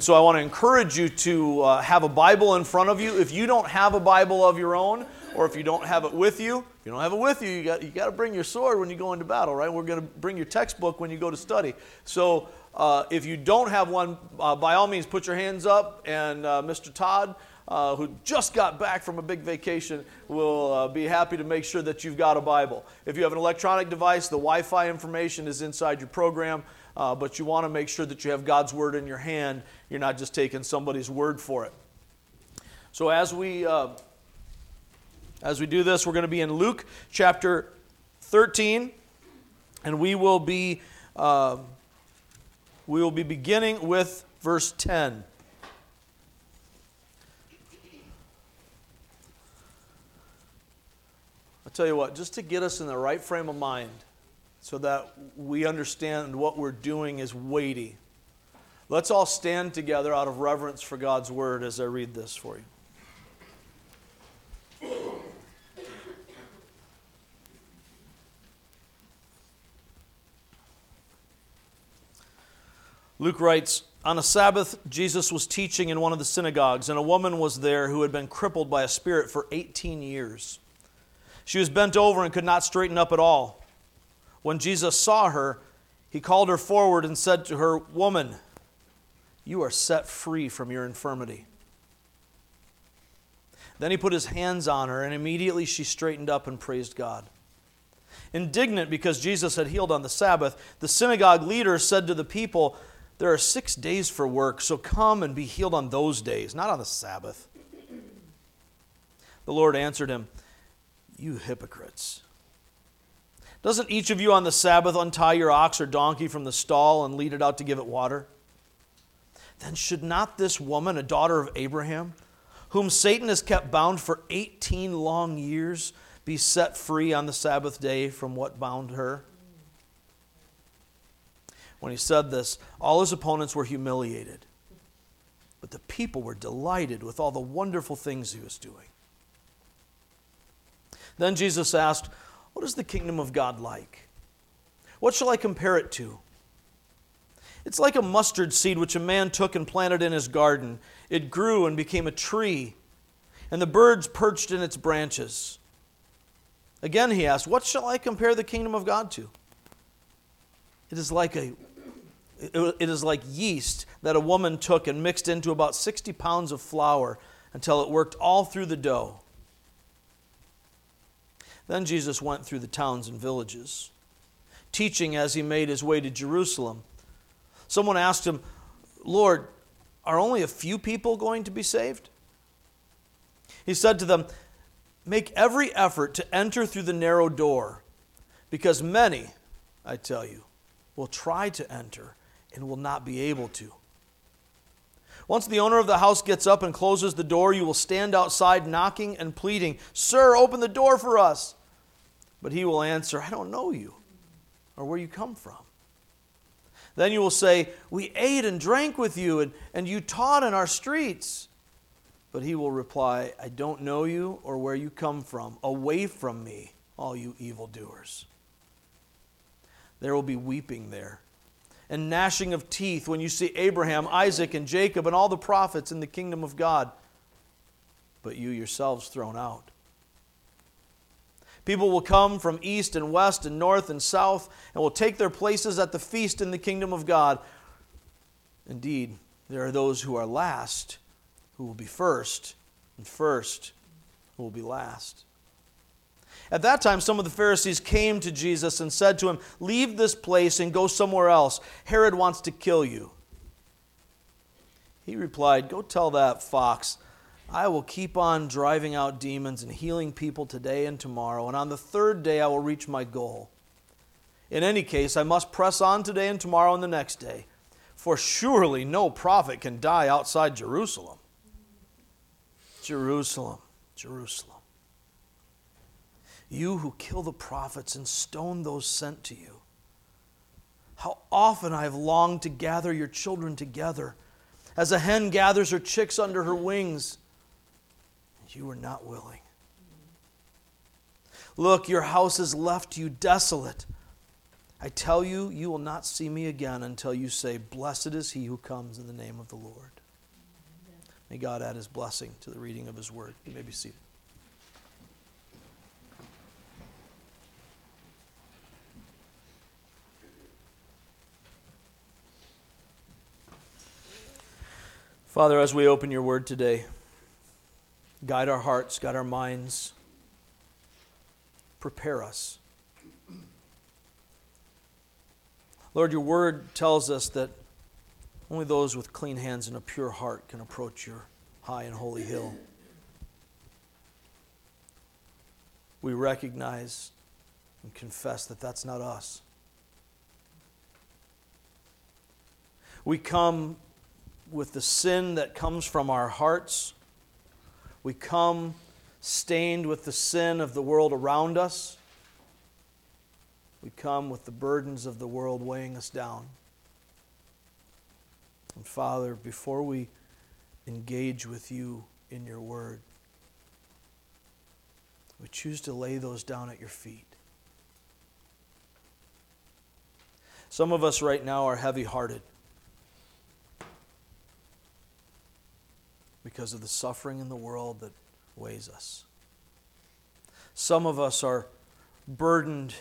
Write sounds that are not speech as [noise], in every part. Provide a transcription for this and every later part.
So I want to encourage you to uh, have a Bible in front of you. If you don't have a Bible of your own, or if you don't have it with you, if you don't have it with you, you got, you got to bring your sword when you go into battle, right? We're going to bring your textbook when you go to study. So uh, if you don't have one, uh, by all means, put your hands up, and uh, Mr. Todd, uh, who just got back from a big vacation, will uh, be happy to make sure that you've got a Bible. If you have an electronic device, the Wi Fi information is inside your program. Uh, but you want to make sure that you have God's word in your hand. You're not just taking somebody's word for it. So as we uh, as we do this, we're going to be in Luke chapter 13, and we will be uh, we will be beginning with verse 10. I'll tell you what, just to get us in the right frame of mind so that we understand what we're doing is weighty. Let's all stand together out of reverence for God's word as I read this for you. Luke writes On a Sabbath, Jesus was teaching in one of the synagogues, and a woman was there who had been crippled by a spirit for 18 years. She was bent over and could not straighten up at all. When Jesus saw her, he called her forward and said to her, Woman, you are set free from your infirmity. Then he put his hands on her, and immediately she straightened up and praised God. Indignant because Jesus had healed on the Sabbath, the synagogue leader said to the people, There are six days for work, so come and be healed on those days, not on the Sabbath. The Lord answered him, You hypocrites. Doesn't each of you on the Sabbath untie your ox or donkey from the stall and lead it out to give it water? Then should not this woman, a daughter of Abraham, whom Satan has kept bound for 18 long years, be set free on the Sabbath day from what bound her? When he said this, all his opponents were humiliated, but the people were delighted with all the wonderful things he was doing. Then Jesus asked, what is the kingdom of God like? What shall I compare it to? It's like a mustard seed which a man took and planted in his garden. It grew and became a tree, and the birds perched in its branches. Again, he asked, What shall I compare the kingdom of God to? It is like a it is like yeast that a woman took and mixed into about 60 pounds of flour until it worked all through the dough. Then Jesus went through the towns and villages, teaching as he made his way to Jerusalem. Someone asked him, Lord, are only a few people going to be saved? He said to them, Make every effort to enter through the narrow door, because many, I tell you, will try to enter and will not be able to. Once the owner of the house gets up and closes the door, you will stand outside knocking and pleading, Sir, open the door for us. But he will answer, I don't know you or where you come from. Then you will say, We ate and drank with you, and, and you taught in our streets. But he will reply, I don't know you or where you come from. Away from me, all you evildoers. There will be weeping there and gnashing of teeth when you see Abraham, Isaac, and Jacob and all the prophets in the kingdom of God, but you yourselves thrown out. People will come from east and west and north and south and will take their places at the feast in the kingdom of God. Indeed, there are those who are last who will be first, and first who will be last. At that time, some of the Pharisees came to Jesus and said to him, Leave this place and go somewhere else. Herod wants to kill you. He replied, Go tell that fox I will keep on driving out demons and healing people today and tomorrow, and on the third day I will reach my goal. In any case, I must press on today and tomorrow and the next day, for surely no prophet can die outside Jerusalem. Jerusalem, Jerusalem. You who kill the prophets and stone those sent to you. How often I have longed to gather your children together, as a hen gathers her chicks under her wings you were not willing. Look, your house is left you desolate. I tell you, you will not see me again until you say, Blessed is he who comes in the name of the Lord. May God add his blessing to the reading of his word. You may be seated. Father, as we open your word today, guide our hearts, guide our minds, prepare us. Lord, your word tells us that only those with clean hands and a pure heart can approach your high and holy hill. We recognize and confess that that's not us. We come with the sin that comes from our hearts. We come stained with the sin of the world around us. We come with the burdens of the world weighing us down. And Father, before we engage with you in your word, we choose to lay those down at your feet. Some of us right now are heavy hearted because of the suffering in the world that weighs us. Some of us are burdened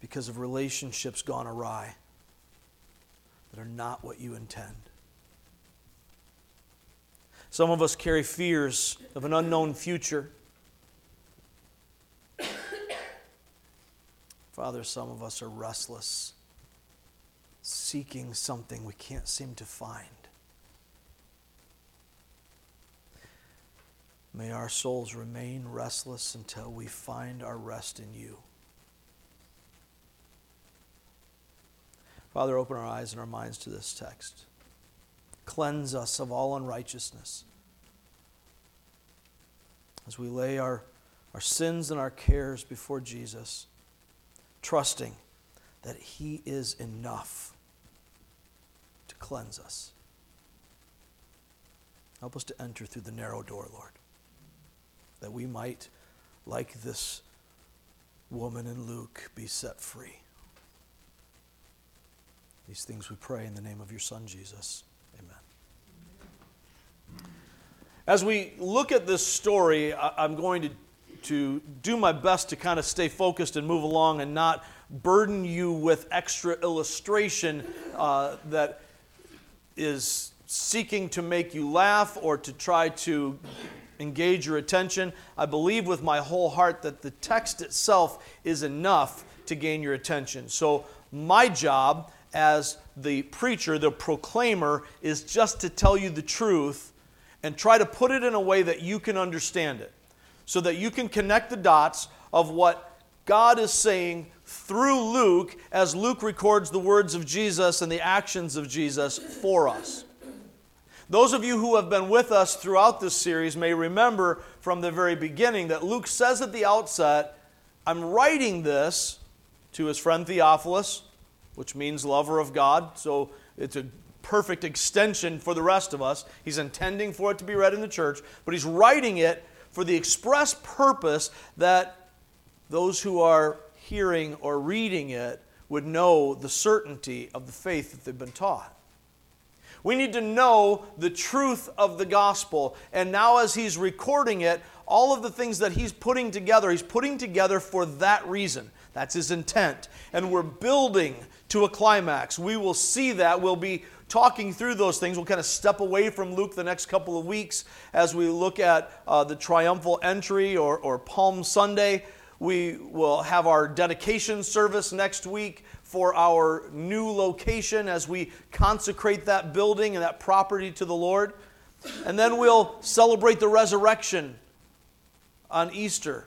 because of relationships gone awry that are not what you intend. Some of us carry fears of an unknown future. [coughs] Father, some of us are restless, seeking something we can't seem to find. May our souls remain restless until we find our rest in you. Father, open our eyes and our minds to this text. Cleanse us of all unrighteousness. As we lay our, our sins and our cares before Jesus, trusting that He is enough to cleanse us. Help us to enter through the narrow door, Lord, that we might, like this woman in Luke, be set free. These things we pray in the name of your Son, Jesus. Amen. As we look at this story, I'm going to, to do my best to kind of stay focused and move along and not burden you with extra illustration uh, that is seeking to make you laugh or to try to engage your attention. I believe with my whole heart that the text itself is enough to gain your attention. So, my job as the preacher, the proclaimer, is just to tell you the truth and try to put it in a way that you can understand it. So that you can connect the dots of what God is saying through Luke as Luke records the words of Jesus and the actions of Jesus for us. Those of you who have been with us throughout this series may remember from the very beginning that Luke says at the outset, I'm writing this to his friend Theophilus, which means lover of God. So it's a perfect extension for the rest of us. He's intending for it to be read in the church, but he's writing it for the express purpose that those who are hearing or reading it would know the certainty of the faith that they've been taught. We need to know the truth of the gospel. And now, as he's recording it, all of the things that he's putting together, he's putting together for that reason. That's his intent. And we're building to a climax. We will see that. We'll be talking through those things. We'll kind of step away from Luke the next couple of weeks as we look at uh, the triumphal entry or, or Palm Sunday. We will have our dedication service next week for our new location as we consecrate that building and that property to the Lord. And then we'll celebrate the resurrection on Easter.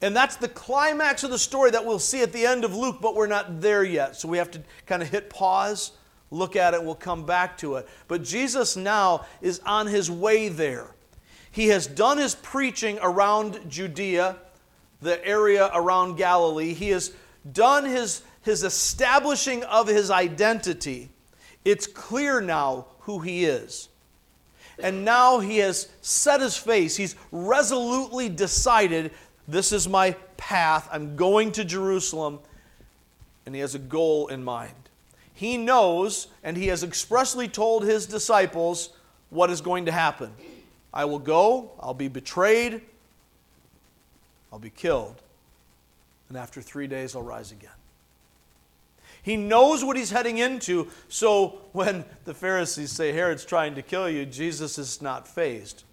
And that's the climax of the story that we'll see at the end of Luke, but we're not there yet. So we have to kind of hit pause, look at it, we'll come back to it. But Jesus now is on his way there. He has done his preaching around Judea, the area around Galilee. He has done his, his establishing of his identity. It's clear now who he is. And now he has set his face. He's resolutely decided This is my path. I'm going to Jerusalem. And he has a goal in mind. He knows, and he has expressly told his disciples what is going to happen. I will go, I'll be betrayed, I'll be killed, and after three days I'll rise again. He knows what he's heading into, so when the Pharisees say Herod's trying to kill you, Jesus is not fazed.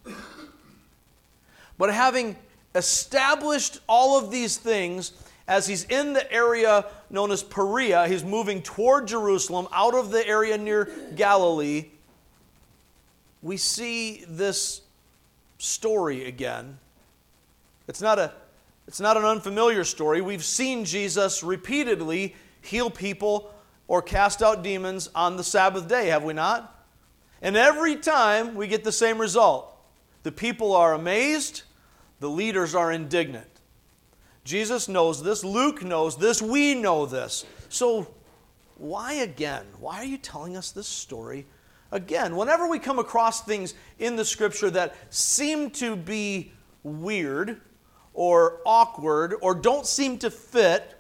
But having established all of these things, as he's in the area known as Perea, he's moving toward Jerusalem out of the area near Galilee. We see this story again. It's not, a, it's not an unfamiliar story. We've seen Jesus repeatedly heal people or cast out demons on the Sabbath day, have we not? And every time we get the same result. The people are amazed, the leaders are indignant. Jesus knows this, Luke knows this, we know this. So, why again? Why are you telling us this story again? Whenever we come across things in the scripture that seem to be weird or awkward or don't seem to fit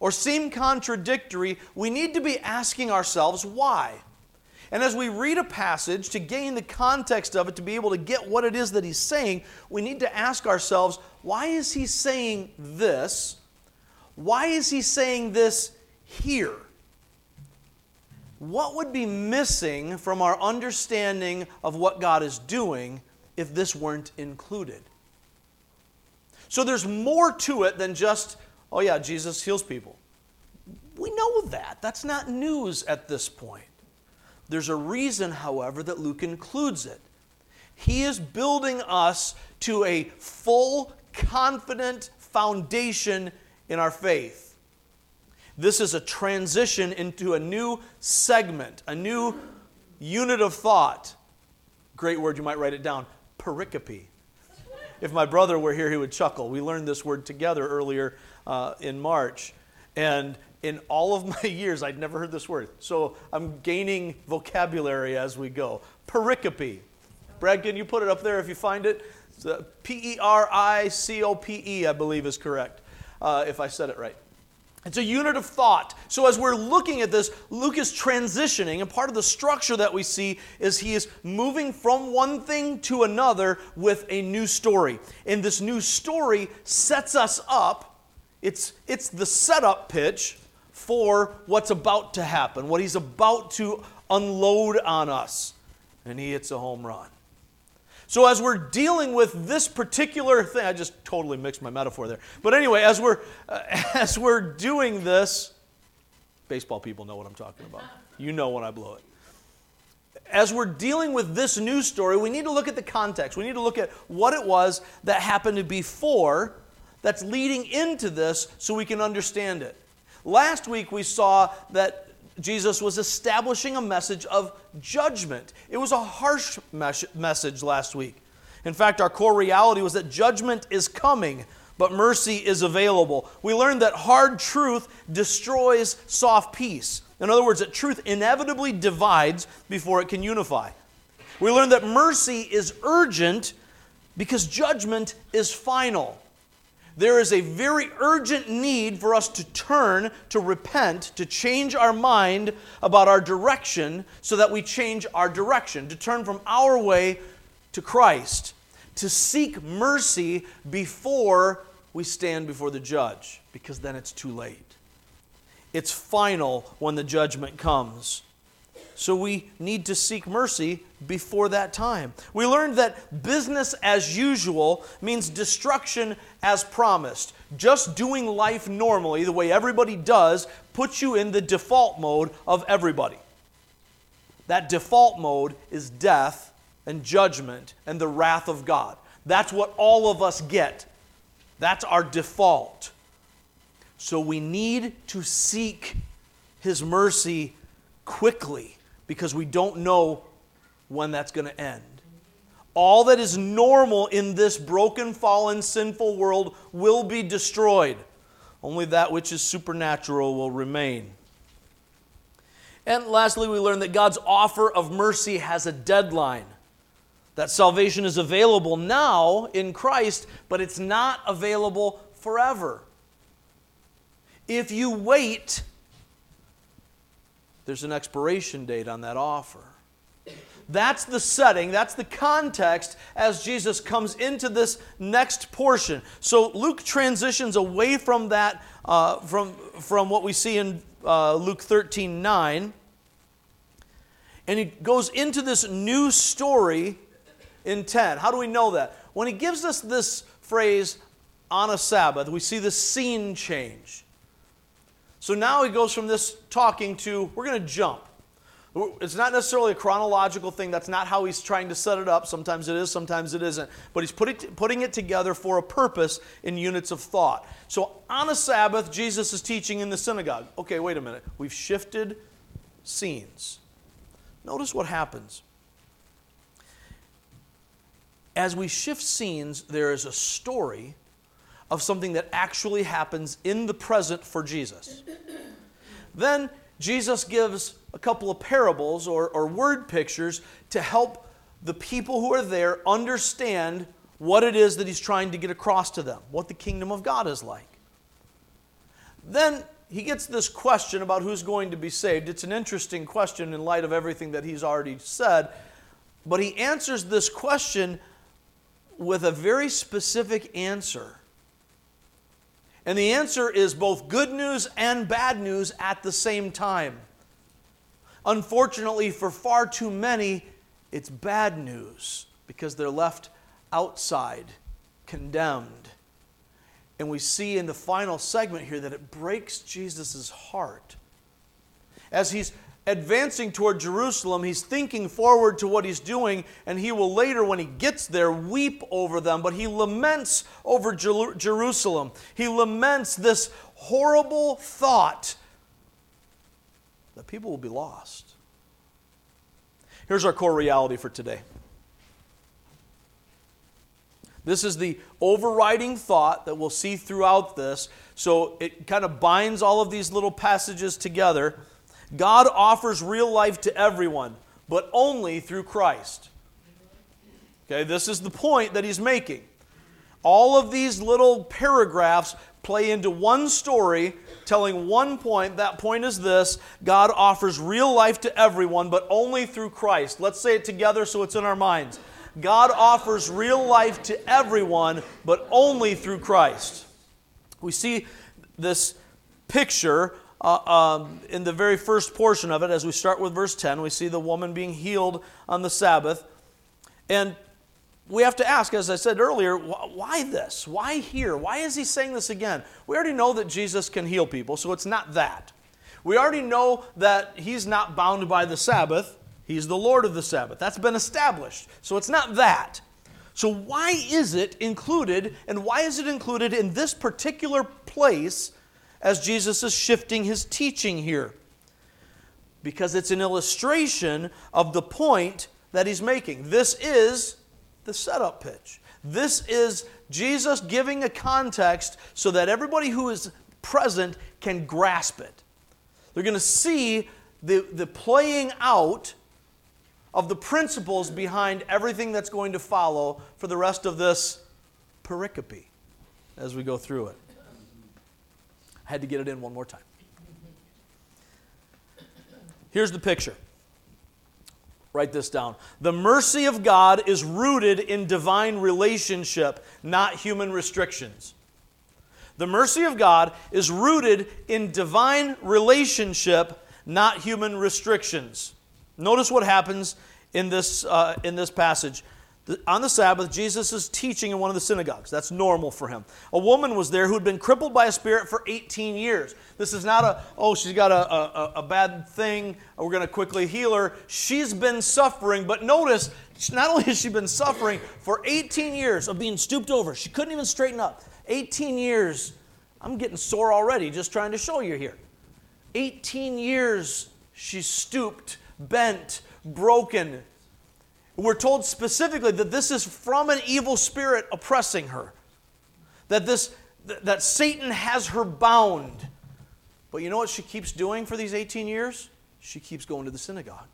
or seem contradictory, we need to be asking ourselves why. And as we read a passage to gain the context of it, to be able to get what it is that he's saying, we need to ask ourselves why is he saying this? Why is he saying this here? What would be missing from our understanding of what God is doing if this weren't included? So there's more to it than just, oh yeah, Jesus heals people. We know that. That's not news at this point. There's a reason, however, that Luke includes it. He is building us to a full, confident foundation in our faith. This is a transition into a new segment, a new unit of thought. Great word, you might write it down pericope. If my brother were here, he would chuckle. We learned this word together earlier uh, in March. And in all of [laughs] my years, I'd never heard this word. So I'm gaining vocabulary as we go. Pericope. Brad, can you put it up there if you find it? P E R I C O P E, I believe is correct, uh, if I said it right. It's a unit of thought. So, as we're looking at this, Luke is transitioning, and part of the structure that we see is he is moving from one thing to another with a new story. And this new story sets us up, it's, it's the setup pitch for what's about to happen, what he's about to unload on us. And he hits a home run. So, as we're dealing with this particular thing, I just totally mixed my metaphor there. But anyway, as we're, uh, [laughs] as we're doing this, baseball people know what I'm talking about. You know when I blow it. As we're dealing with this news story, we need to look at the context. We need to look at what it was that happened before that's leading into this so we can understand it. Last week we saw that Jesus was establishing a message of judgment. It was a harsh mes- message last week. In fact, our core reality was that judgment is coming, but mercy is available. We learned that hard truth destroys soft peace. In other words, that truth inevitably divides before it can unify. We learned that mercy is urgent because judgment is final there is a very urgent need for us to turn, to repent, to change our mind about our direction so that we change our direction, to turn from our way to Christ, to seek mercy before we stand before the judge, because then it's too late. It's final when the judgment comes. So we need to seek mercy before that time. We learned that business as usual means destruction as promised. Just doing life normally, the way everybody does, puts you in the default mode of everybody. That default mode is death and judgment and the wrath of God. That's what all of us get. That's our default. So we need to seek His mercy quickly because we don't know when that's going to end. All that is normal in this broken, fallen, sinful world will be destroyed. Only that which is supernatural will remain. And lastly, we learn that God's offer of mercy has a deadline. That salvation is available now in Christ, but it's not available forever. If you wait, there's an expiration date on that offer. That's the setting, that's the context as Jesus comes into this next portion. So Luke transitions away from that, uh, from, from what we see in uh, Luke 13 9, and he goes into this new story in 10. How do we know that? When he gives us this phrase, on a Sabbath, we see the scene change. So now he goes from this talking to, we're going to jump. It's not necessarily a chronological thing. That's not how he's trying to set it up. Sometimes it is, sometimes it isn't. But he's putting, putting it together for a purpose in units of thought. So on a Sabbath, Jesus is teaching in the synagogue. Okay, wait a minute. We've shifted scenes. Notice what happens. As we shift scenes, there is a story of something that actually happens in the present for Jesus. Then Jesus gives a couple of parables or, or word pictures to help the people who are there understand what it is that he's trying to get across to them, what the kingdom of God is like. Then he gets this question about who's going to be saved. It's an interesting question in light of everything that he's already said, but he answers this question with a very specific answer. And the answer is both good news and bad news at the same time. Unfortunately, for far too many, it's bad news because they're left outside, condemned. And we see in the final segment here that it breaks Jesus' heart. As he's advancing toward Jerusalem, he's thinking forward to what he's doing, and he will later, when he gets there, weep over them. But he laments over Jer- Jerusalem. He laments this horrible thought that people will be lost. Here's our core reality for today. This is the overriding thought that we'll see throughout this. So it kind of binds all of these little passages together. God offers real life to everyone, but only through Christ. Okay, this is the point that he's making. All of these little paragraphs play into one story telling one point. That point is this God offers real life to everyone, but only through Christ. Let's say it together so it's in our minds. God offers real life to everyone, but only through Christ. We see this picture uh, um, in the very first portion of it, as we start with verse 10. We see the woman being healed on the Sabbath. And we have to ask, as I said earlier, why this? Why here? Why is he saying this again? We already know that Jesus can heal people, so it's not that. We already know that he's not bound by the Sabbath, he's the Lord of the Sabbath. That's been established, so it's not that. So, why is it included, and why is it included in this particular place as Jesus is shifting his teaching here? Because it's an illustration of the point that he's making. This is the setup pitch. This is Jesus giving a context so that everybody who is present can grasp it. They're going to see the, the playing out of the principles behind everything that's going to follow for the rest of this pericope as we go through it. I had to get it in one more time. Here's the picture Write this down. The mercy of God is rooted in divine relationship, not human restrictions. The mercy of God is rooted in divine relationship, not human restrictions. Notice what happens in this, uh, in this passage on the Sabbath, Jesus is teaching in one of the synagogues. That's normal for him. A woman was there who had been crippled by a spirit for 18 years. This is not a, oh, she's got a, a, a bad thing, we're going to quickly heal her. She's been suffering, but notice, not only has she been suffering for 18 years of being stooped over, she couldn't even straighten up. 18 years, I'm getting sore already just trying to show you here. 18 years she's stooped, bent, broken, we're told specifically that this is from an evil spirit oppressing her. That this that Satan has her bound. But you know what she keeps doing for these 18 years? She keeps going to the synagogue.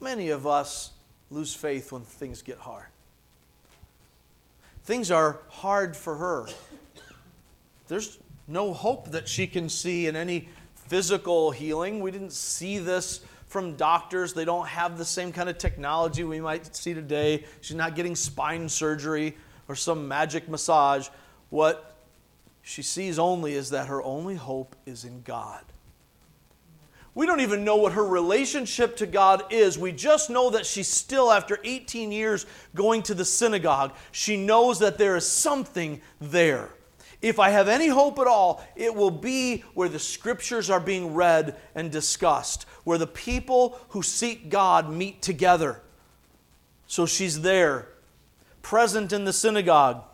Many of us lose faith when things get hard. Things are hard for her. There's no hope that she can see in any physical healing. We didn't see this from doctors. They don't have the same kind of technology we might see today. She's not getting spine surgery or some magic massage. What she sees only is that her only hope is in God. We don't even know what her relationship to God is. We just know that she's still, after 18 years going to the synagogue, she knows that there is something there. If I have any hope at all, it will be where the scriptures are being read and discussed, where the people who seek God meet together. So she's there, present in the synagogue.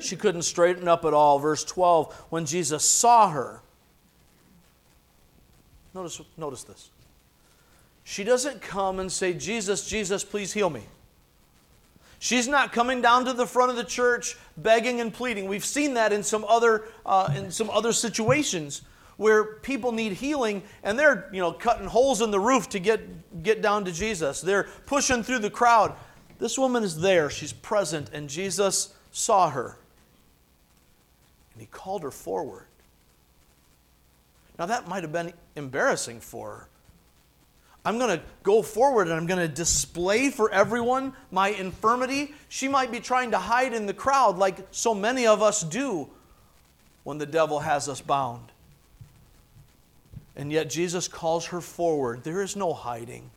She couldn't straighten up at all. Verse 12 when Jesus saw her, notice, notice this. She doesn't come and say, Jesus, Jesus, please heal me. She's not coming down to the front of the church begging and pleading. We've seen that in some other, uh, in some other situations where people need healing and they're you know, cutting holes in the roof to get, get down to Jesus. They're pushing through the crowd. This woman is there, she's present, and Jesus saw her. And he called her forward. Now, that might have been embarrassing for her. I'm going to go forward and I'm going to display for everyone my infirmity. She might be trying to hide in the crowd like so many of us do when the devil has us bound. And yet Jesus calls her forward. There is no hiding.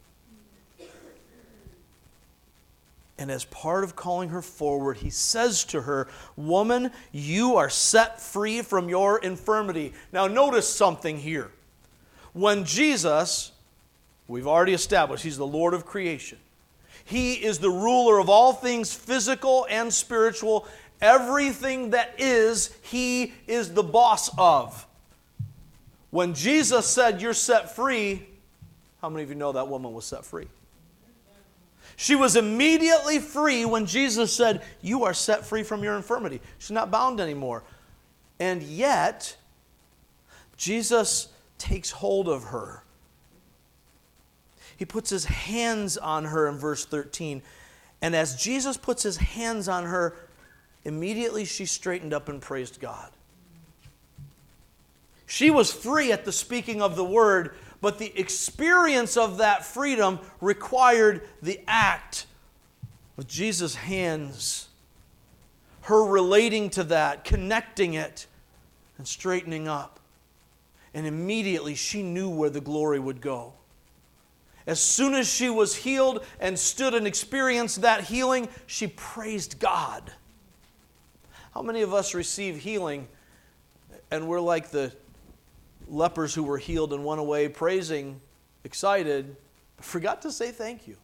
And as part of calling her forward, he says to her, Woman, you are set free from your infirmity. Now, notice something here. When Jesus We've already established He's the Lord of creation. He is the ruler of all things physical and spiritual. Everything that is, He is the boss of. When Jesus said, You're set free, how many of you know that woman was set free? She was immediately free when Jesus said, You are set free from your infirmity. She's not bound anymore. And yet, Jesus takes hold of her he puts his hands on her in verse 13. And as Jesus puts his hands on her, immediately she straightened up and praised God. She was free at the speaking of the word, but the experience of that freedom required the act of Jesus' hands, her relating to that, connecting it, and straightening up. And immediately she knew where the glory would go. As soon as she was healed and stood and experienced that healing, she praised God. How many of us receive healing and we're like the lepers who were healed and went away praising, excited, but forgot to say thank you?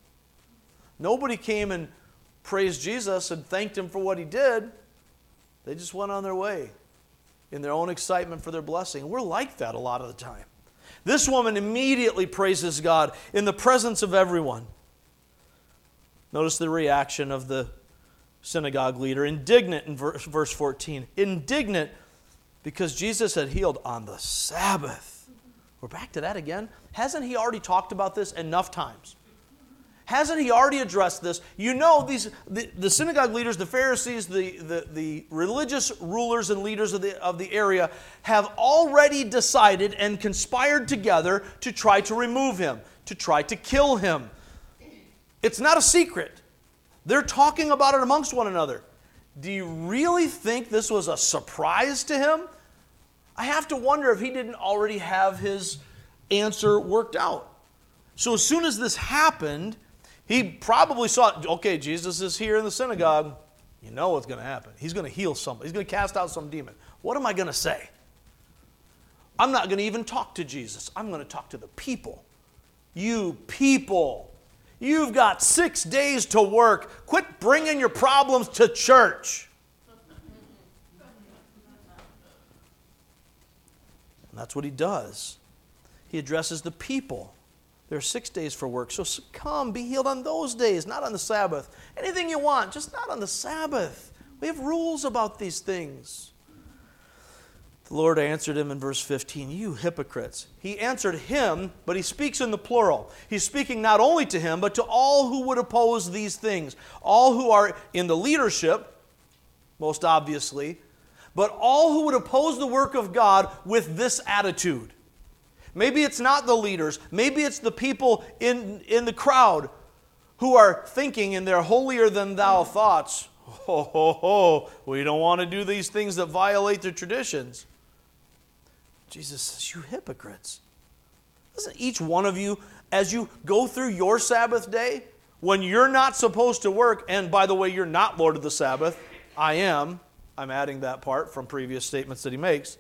Nobody came and praised Jesus and thanked him for what he did. They just went on their way in their own excitement for their blessing. We're like that a lot of the time. This woman immediately praises God in the presence of everyone. Notice the reaction of the synagogue leader, indignant in verse 14. Indignant because Jesus had healed on the Sabbath. We're back to that again. Hasn't he already talked about this enough times? Hasn't he already addressed this? You know, these, the, the synagogue leaders, the Pharisees, the, the, the religious rulers and leaders of the, of the area have already decided and conspired together to try to remove him, to try to kill him. It's not a secret. They're talking about it amongst one another. Do you really think this was a surprise to him? I have to wonder if he didn't already have his answer worked out. So, as soon as this happened, he probably saw, okay, Jesus is here in the synagogue. You know what's going to happen. He's going to heal somebody, he's going to cast out some demon. What am I going to say? I'm not going to even talk to Jesus. I'm going to talk to the people. You people, you've got six days to work. Quit bringing your problems to church. And that's what he does. He addresses the people. There are six days for work. So come, be healed on those days, not on the Sabbath. Anything you want, just not on the Sabbath. We have rules about these things. The Lord answered him in verse 15, You hypocrites. He answered him, but he speaks in the plural. He's speaking not only to him, but to all who would oppose these things. All who are in the leadership, most obviously, but all who would oppose the work of God with this attitude. Maybe it's not the leaders, maybe it's the people in, in the crowd who are thinking in their holier than thou thoughts, [laughs] ho, ho, ho, we don't want to do these things that violate the traditions. Jesus says, You hypocrites. Doesn't each one of you, as you go through your Sabbath day, when you're not supposed to work, and by the way, you're not Lord of the Sabbath, I am, I'm adding that part from previous statements that he makes.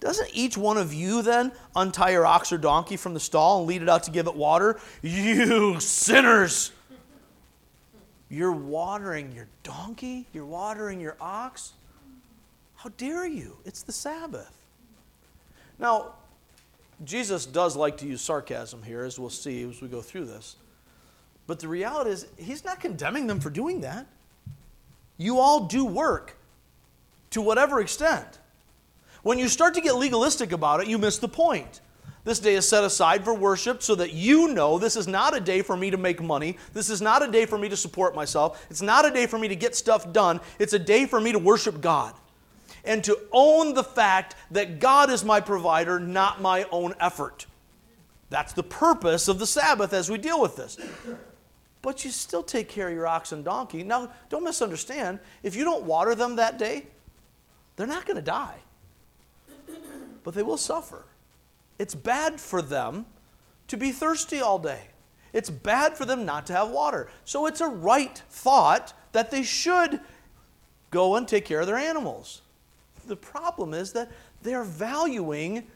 Doesn't each one of you then untie your ox or donkey from the stall and lead it out to give it water? You sinners! You're watering your donkey? You're watering your ox? How dare you? It's the Sabbath. Now, Jesus does like to use sarcasm here, as we'll see as we go through this. But the reality is, he's not condemning them for doing that. You all do work to whatever extent. When you start to get legalistic about it, you miss the point. This day is set aside for worship so that you know this is not a day for me to make money. This is not a day for me to support myself. It's not a day for me to get stuff done. It's a day for me to worship God and to own the fact that God is my provider, not my own effort. That's the purpose of the Sabbath as we deal with this. But you still take care of your ox and donkey. Now, don't misunderstand. If you don't water them that day, they're not going to die, [clears throat] but they will suffer. It's bad for them to be thirsty all day. It's bad for them not to have water. So it's a right thought that they should go and take care of their animals. The problem is that they're valuing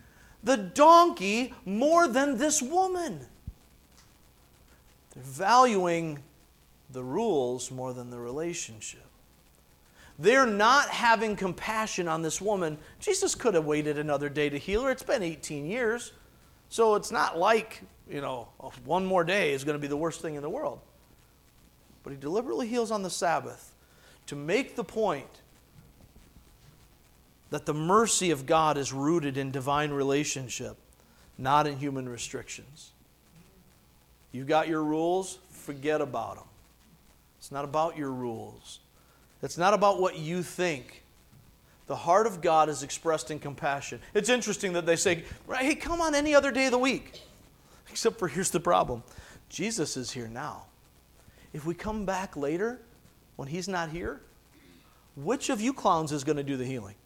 the donkey more than this woman. They're valuing the rules more than the relationship. They're not having compassion on this woman. Jesus could have waited another day to heal her. It's been 18 years. So it's not like, you know, one more day is going to be the worst thing in the world. But he deliberately heals on the Sabbath to make the point that the mercy of God is rooted in divine relationship, not in human restrictions. You've got your rules, forget about them. It's not about your rules, it's not about what you think. The heart of God is expressed in compassion. It's interesting that they say, hey, come on any other day of the week. Except for here's the problem Jesus is here now. If we come back later, when he's not here, which of you clowns is going to do the healing?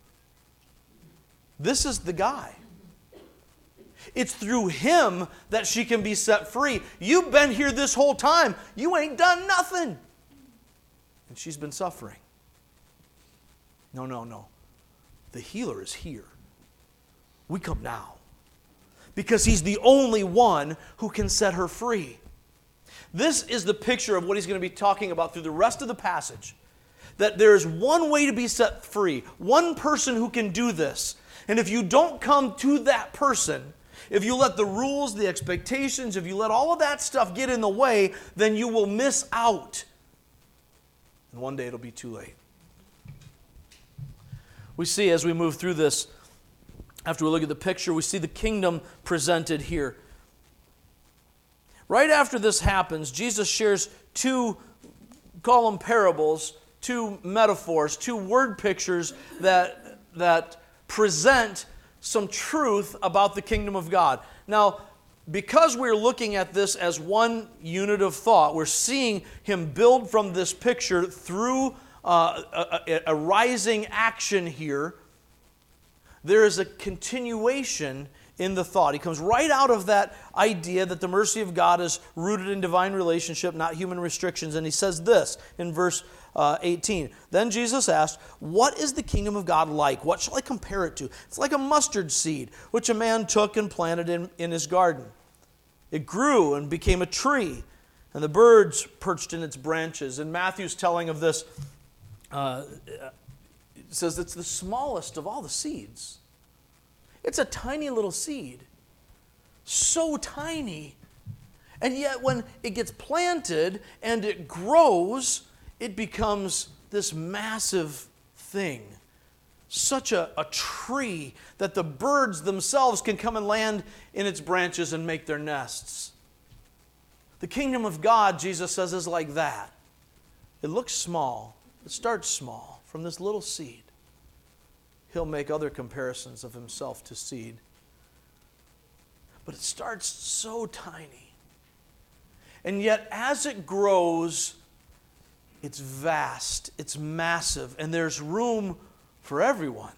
This is the guy. It's through him that she can be set free. You've been here this whole time. You ain't done nothing. And she's been suffering. No, no, no. The healer is here. We come now because he's the only one who can set her free. This is the picture of what he's going to be talking about through the rest of the passage. That there is one way to be set free, one person who can do this. And if you don't come to that person, if you let the rules, the expectations, if you let all of that stuff get in the way, then you will miss out. And one day it'll be too late. We see as we move through this, after we look at the picture, we see the kingdom presented here. Right after this happens, Jesus shares two, call them parables, two metaphors, two word pictures that, that present some truth about the kingdom of God. Now, because we're looking at this as one unit of thought, we're seeing him build from this picture through uh, a, a rising action here. There is a continuation in the thought. He comes right out of that idea that the mercy of God is rooted in divine relationship, not human restrictions. And he says this in verse uh, 18. Then Jesus asked, What is the kingdom of God like? What shall I compare it to? It's like a mustard seed, which a man took and planted in, in his garden. It grew and became a tree, and the birds perched in its branches. And Matthew's telling of this, uh, says it's the smallest of all the seeds. It's a tiny little seed, so tiny. And yet, when it gets planted and it grows, it becomes this massive thing such a, a tree that the birds themselves can come and land in its branches and make their nests. The kingdom of God, Jesus says, is like that. It looks small, it starts small from this little seed. He'll make other comparisons of himself to seed. But it starts so tiny. And yet, as it grows, it's vast, it's massive, and there's room for everyone.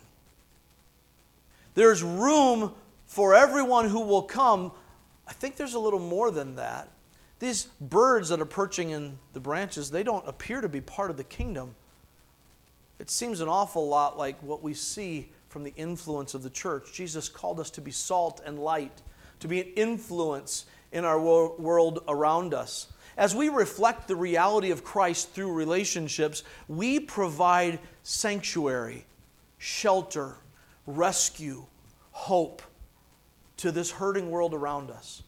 There's room for everyone who will come. I think there's a little more than that. These birds that are perching in the branches, they don't appear to be part of the kingdom. It seems an awful lot like what we see from the influence of the church. Jesus called us to be salt and light, to be an influence in our world around us. As we reflect the reality of Christ through relationships, we provide sanctuary, shelter, rescue, hope to this hurting world around us.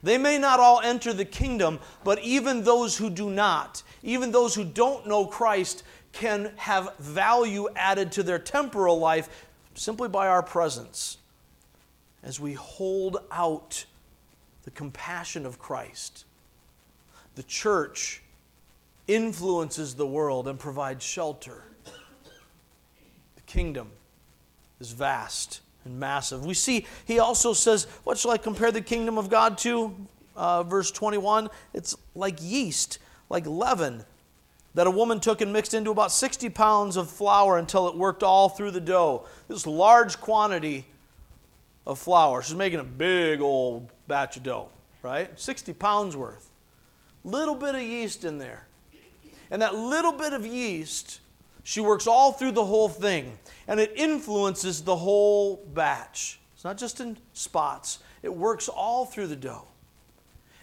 They may not all enter the kingdom, but even those who do not, even those who don't know Christ, can have value added to their temporal life simply by our presence as we hold out the compassion of Christ. The church influences the world and provides shelter. The kingdom is vast and massive. We see, he also says, What shall I compare the kingdom of God to? Uh, verse 21 it's like yeast, like leaven that a woman took and mixed into about 60 pounds of flour until it worked all through the dough. This large quantity of flour. She's making a big old batch of dough, right? 60 pounds worth. Little bit of yeast in there. And that little bit of yeast, she works all through the whole thing. And it influences the whole batch. It's not just in spots, it works all through the dough.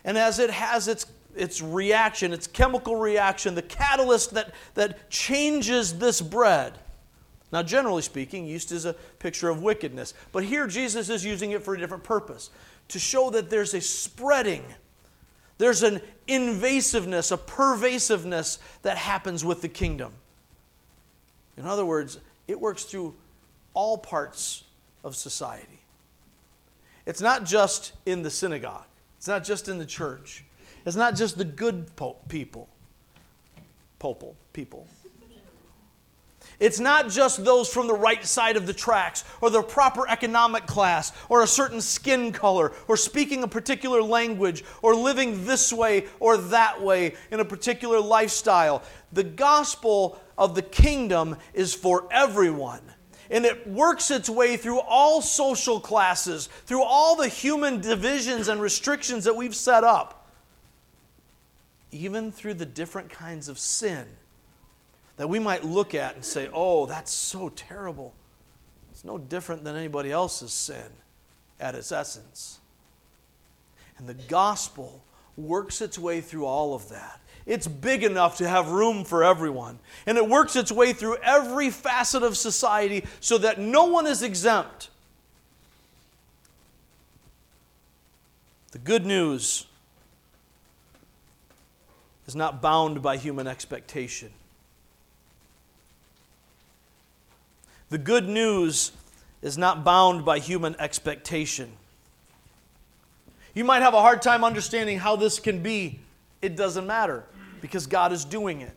And as it has its its reaction, its chemical reaction, the catalyst that, that changes this bread. Now, generally speaking, yeast is a picture of wickedness. But here, Jesus is using it for a different purpose to show that there's a spreading, there's an invasiveness, a pervasiveness that happens with the kingdom. In other words, it works through all parts of society. It's not just in the synagogue, it's not just in the church. It's not just the good people, popal people. It's not just those from the right side of the tracks, or the proper economic class, or a certain skin color, or speaking a particular language, or living this way or that way in a particular lifestyle. The gospel of the kingdom is for everyone. And it works its way through all social classes, through all the human divisions and restrictions that we've set up even through the different kinds of sin that we might look at and say, oh, that's so terrible. It's no different than anybody else's sin at its essence. And the gospel works its way through all of that. It's big enough to have room for everyone. And it works its way through every facet of society so that no one is exempt. The good news is not bound by human expectation. The good news is not bound by human expectation. You might have a hard time understanding how this can be. It doesn't matter because God is doing it.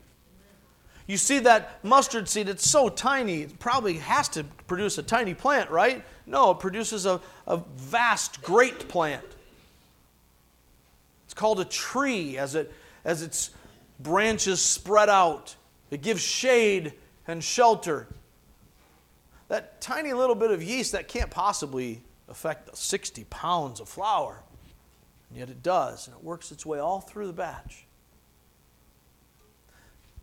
You see that mustard seed, it's so tiny, it probably has to produce a tiny plant, right? No, it produces a, a vast, great plant. It's called a tree as it as its branches spread out. It gives shade and shelter. That tiny little bit of yeast that can't possibly affect 60 pounds of flour. And yet it does, and it works its way all through the batch.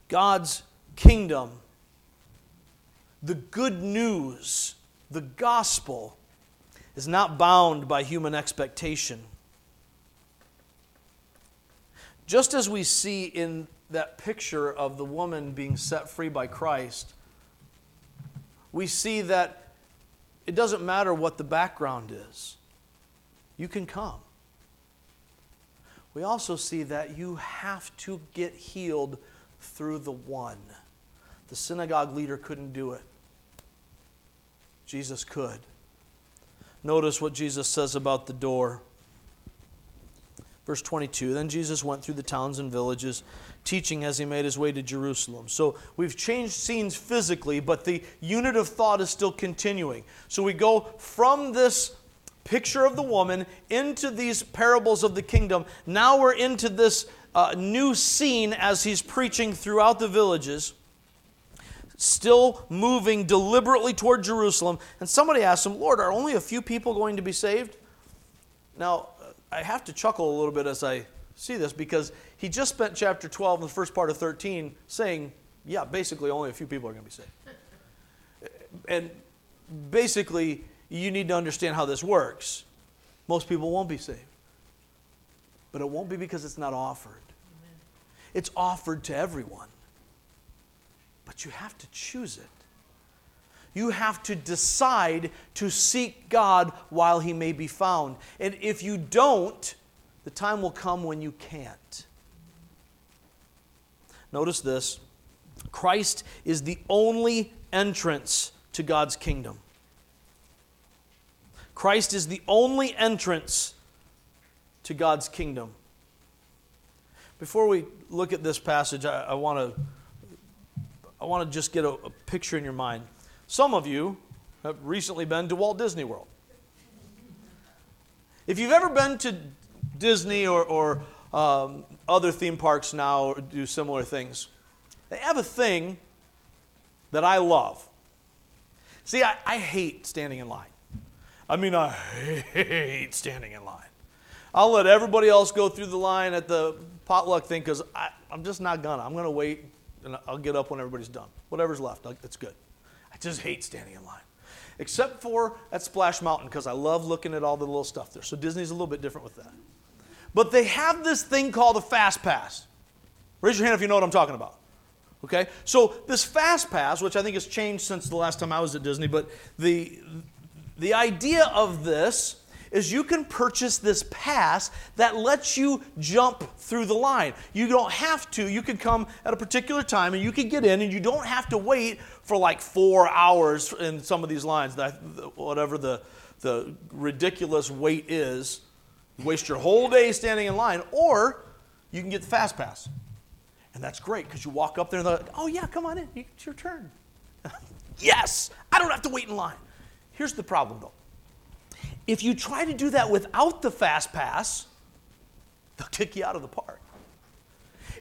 God's kingdom, the good news, the gospel, is not bound by human expectation. Just as we see in that picture of the woman being set free by Christ, we see that it doesn't matter what the background is, you can come. We also see that you have to get healed through the one. The synagogue leader couldn't do it. Jesus could. Notice what Jesus says about the door. Verse 22 Then Jesus went through the towns and villages, teaching as he made his way to Jerusalem. So we've changed scenes physically, but the unit of thought is still continuing. So we go from this picture of the woman into these parables of the kingdom. Now we're into this uh, new scene as he's preaching throughout the villages, still moving deliberately toward Jerusalem. And somebody asked him, Lord, are only a few people going to be saved? Now, I have to chuckle a little bit as I see this because he just spent chapter 12 and the first part of 13 saying, yeah, basically only a few people are going to be saved. [laughs] And basically, you need to understand how this works. Most people won't be saved. But it won't be because it's not offered. It's offered to everyone. But you have to choose it. You have to decide to seek God while He may be found. And if you don't, the time will come when you can't. Notice this Christ is the only entrance to God's kingdom. Christ is the only entrance to God's kingdom. Before we look at this passage, I, want to I want to just get a, a picture in your mind. Some of you have recently been to Walt Disney World. If you've ever been to Disney or, or um, other theme parks now do similar things, they have a thing that I love. See, I, I hate standing in line. I mean, I hate standing in line. I'll let everybody else go through the line at the potluck thing because I'm just not gonna. I'm gonna wait and I'll get up when everybody's done. Whatever's left, it's good. I just hate standing in line. Except for at Splash Mountain, because I love looking at all the little stuff there. So Disney's a little bit different with that. But they have this thing called a Fast Pass. Raise your hand if you know what I'm talking about. Okay? So this Fast Pass, which I think has changed since the last time I was at Disney, but the, the idea of this is you can purchase this pass that lets you jump through the line. You don't have to. You can come at a particular time and you can get in and you don't have to wait for like four hours in some of these lines, that, whatever the, the ridiculous wait is. Waste your whole day standing in line, or you can get the fast pass. And that's great because you walk up there and they're like, oh, yeah, come on in. It's your turn. [laughs] yes, I don't have to wait in line. Here's the problem though if you try to do that without the fast pass, they'll kick you out of the park.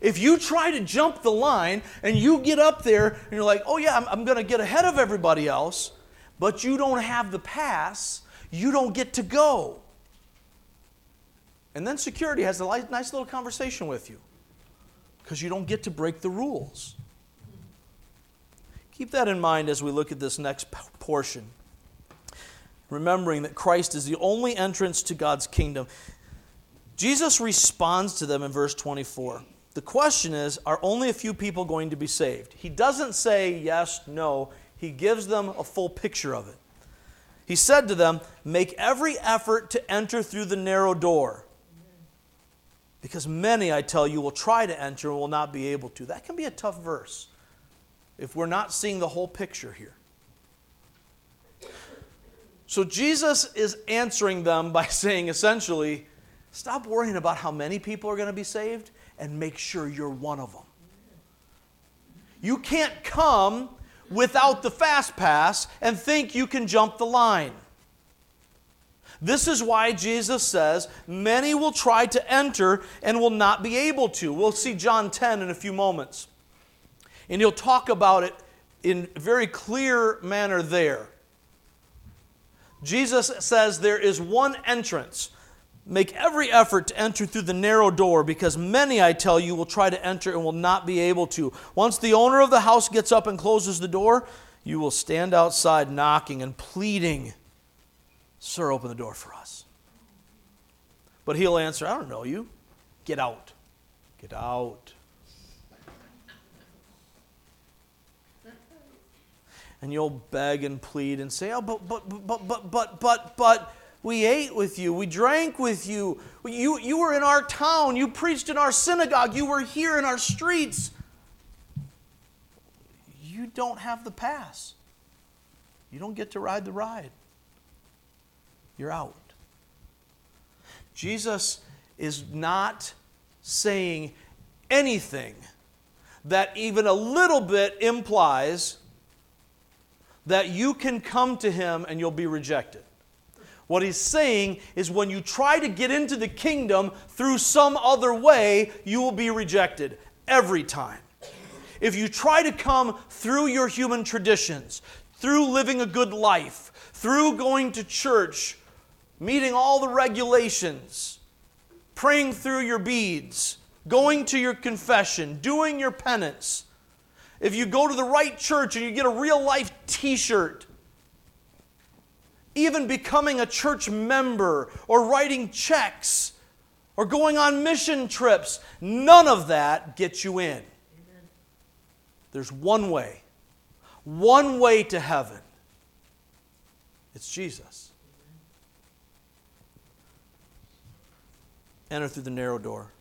If you try to jump the line and you get up there and you're like, oh yeah, I'm, I'm going to get ahead of everybody else, but you don't have the pass, you don't get to go. And then security has a nice little conversation with you because you don't get to break the rules. Keep that in mind as we look at this next portion remembering that Christ is the only entrance to God's kingdom. Jesus responds to them in verse 24. The question is Are only a few people going to be saved? He doesn't say yes, no. He gives them a full picture of it. He said to them, Make every effort to enter through the narrow door. Because many, I tell you, will try to enter and will not be able to. That can be a tough verse if we're not seeing the whole picture here. So Jesus is answering them by [laughs] saying essentially, stop worrying about how many people are going to be saved and make sure you're one of them. You can't come without the fast pass and think you can jump the line. This is why Jesus says, Many will try to enter and will not be able to. We'll see John 10 in a few moments. And he'll talk about it in very clear manner there. Jesus says there is one entrance. Make every effort to enter through the narrow door because many, I tell you, will try to enter and will not be able to. Once the owner of the house gets up and closes the door, you will stand outside knocking and pleading, Sir, open the door for us. But he'll answer, I don't know you. Get out. Get out. and you'll beg and plead and say, Oh, but, but, but, but, but, but, but, we ate with you. We drank with you. You, you were in our town. You preached in our synagogue. You were here in our streets. You don't have the pass. you don't get to ride the ride. You're out. Jesus is not saying anything that even a little bit implies that you can come to him and you'll be rejected. What he's saying is when you try to get into the kingdom through some other way, you will be rejected every time. If you try to come through your human traditions, through living a good life, through going to church, meeting all the regulations, praying through your beads, going to your confession, doing your penance, if you go to the right church and you get a real life t shirt, even becoming a church member or writing checks or going on mission trips, none of that gets you in. There's one way, one way to heaven. It's Jesus. Enter through the narrow door.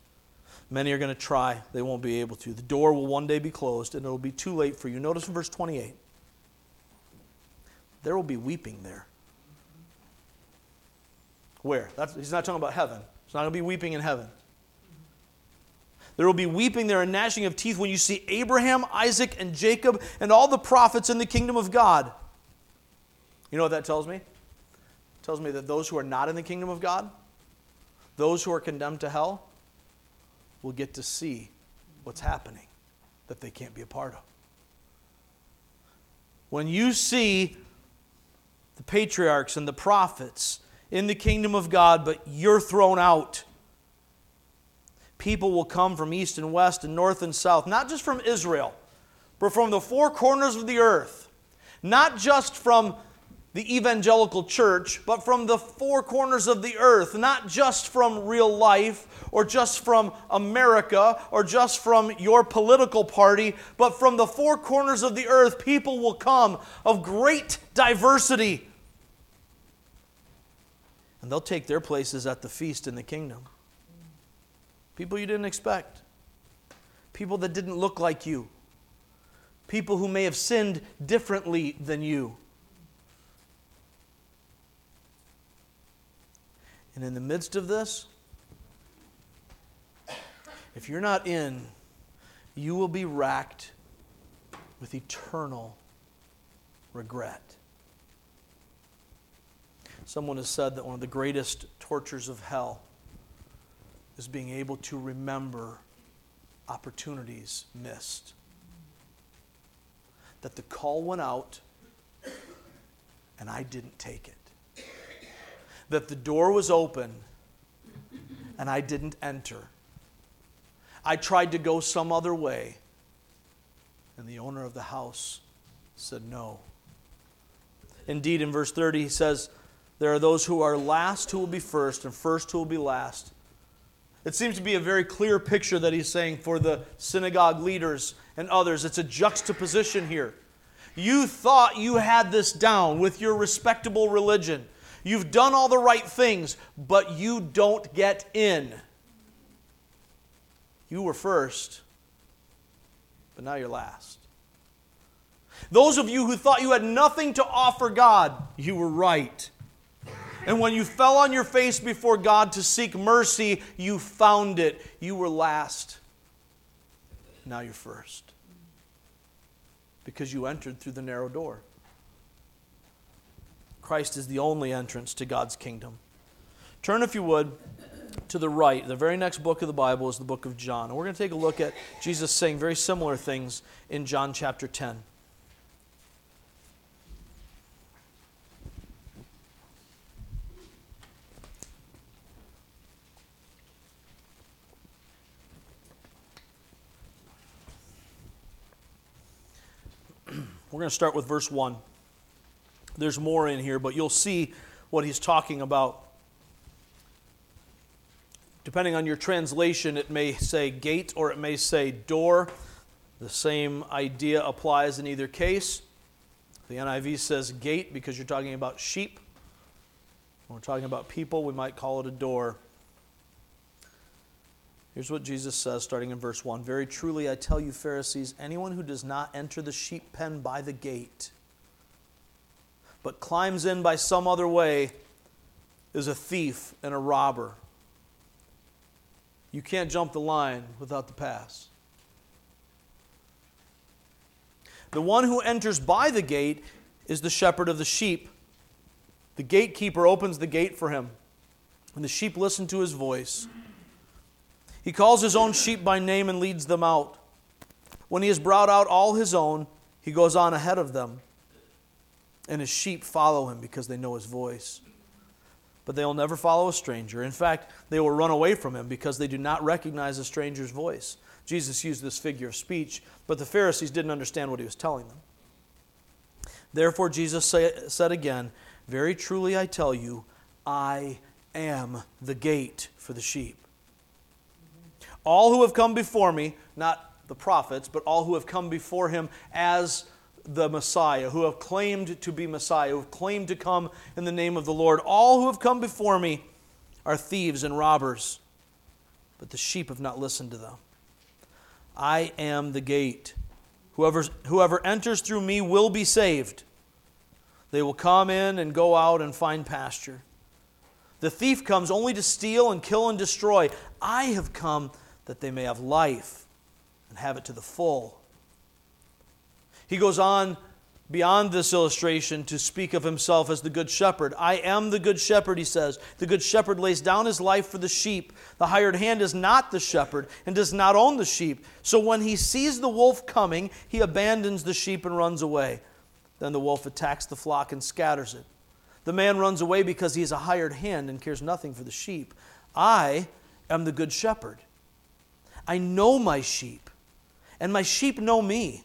Many are going to try, they won't be able to. The door will one day be closed, and it'll be too late for you. Notice in verse 28 there will be weeping there. Where? That's, he's not talking about heaven. It's not going to be weeping in heaven. There will be weeping there and gnashing of teeth when you see Abraham, Isaac, and Jacob and all the prophets in the kingdom of God. You know what that tells me? It tells me that those who are not in the kingdom of God, those who are condemned to hell, will get to see what's happening that they can't be a part of. When you see the patriarchs and the prophets in the kingdom of God, but you're thrown out. People will come from east and west and north and south, not just from Israel, but from the four corners of the earth, not just from the evangelical church, but from the four corners of the earth, not just from real life or just from America or just from your political party, but from the four corners of the earth, people will come of great diversity and they'll take their places at the feast in the kingdom. People you didn't expect, people that didn't look like you, people who may have sinned differently than you. And in the midst of this, if you're not in, you will be racked with eternal regret. Someone has said that one of the greatest tortures of hell is being able to remember opportunities missed. That the call went out and I didn't take it. That the door was open and I didn't enter. I tried to go some other way and the owner of the house said no. Indeed, in verse 30, he says, there are those who are last who will be first, and first who will be last. It seems to be a very clear picture that he's saying for the synagogue leaders and others. It's a juxtaposition here. You thought you had this down with your respectable religion. You've done all the right things, but you don't get in. You were first, but now you're last. Those of you who thought you had nothing to offer God, you were right. And when you fell on your face before God to seek mercy, you found it. You were last. Now you're first. Because you entered through the narrow door. Christ is the only entrance to God's kingdom. Turn, if you would, to the right. The very next book of the Bible is the book of John. And we're going to take a look at Jesus saying very similar things in John chapter 10. [clears throat] We're going to start with verse 1. There's more in here, but you'll see what he's talking about. Depending on your translation, it may say gate or it may say door. The same idea applies in either case. The NIV says gate because you're talking about sheep. When we're talking about people, we might call it a door. Here's what Jesus says, starting in verse 1 Very truly, I tell you, Pharisees, anyone who does not enter the sheep pen by the gate, but climbs in by some other way is a thief and a robber. You can't jump the line without the pass. The one who enters by the gate is the shepherd of the sheep. The gatekeeper opens the gate for him, and the sheep listen to his voice. He calls his own sheep by name and leads them out. When he has brought out all his own, he goes on ahead of them, and his sheep follow him because they know his voice. But they will never follow a stranger. In fact, they will run away from him because they do not recognize a stranger's voice. Jesus used this figure of speech, but the Pharisees didn't understand what he was telling them. Therefore, Jesus say, said again, Very truly I tell you, I am the gate for the sheep. All who have come before me, not the prophets, but all who have come before him as the Messiah, who have claimed to be Messiah, who have claimed to come in the name of the Lord, all who have come before me are thieves and robbers, but the sheep have not listened to them. I am the gate. Whoever, whoever enters through me will be saved. They will come in and go out and find pasture. The thief comes only to steal and kill and destroy. I have come that they may have life and have it to the full. He goes on beyond this illustration to speak of himself as the Good Shepherd. I am the Good Shepherd, he says. The Good Shepherd lays down his life for the sheep. The hired hand is not the shepherd and does not own the sheep. So when he sees the wolf coming, he abandons the sheep and runs away. Then the wolf attacks the flock and scatters it. The man runs away because he is a hired hand and cares nothing for the sheep. I am the Good Shepherd. I know my sheep, and my sheep know me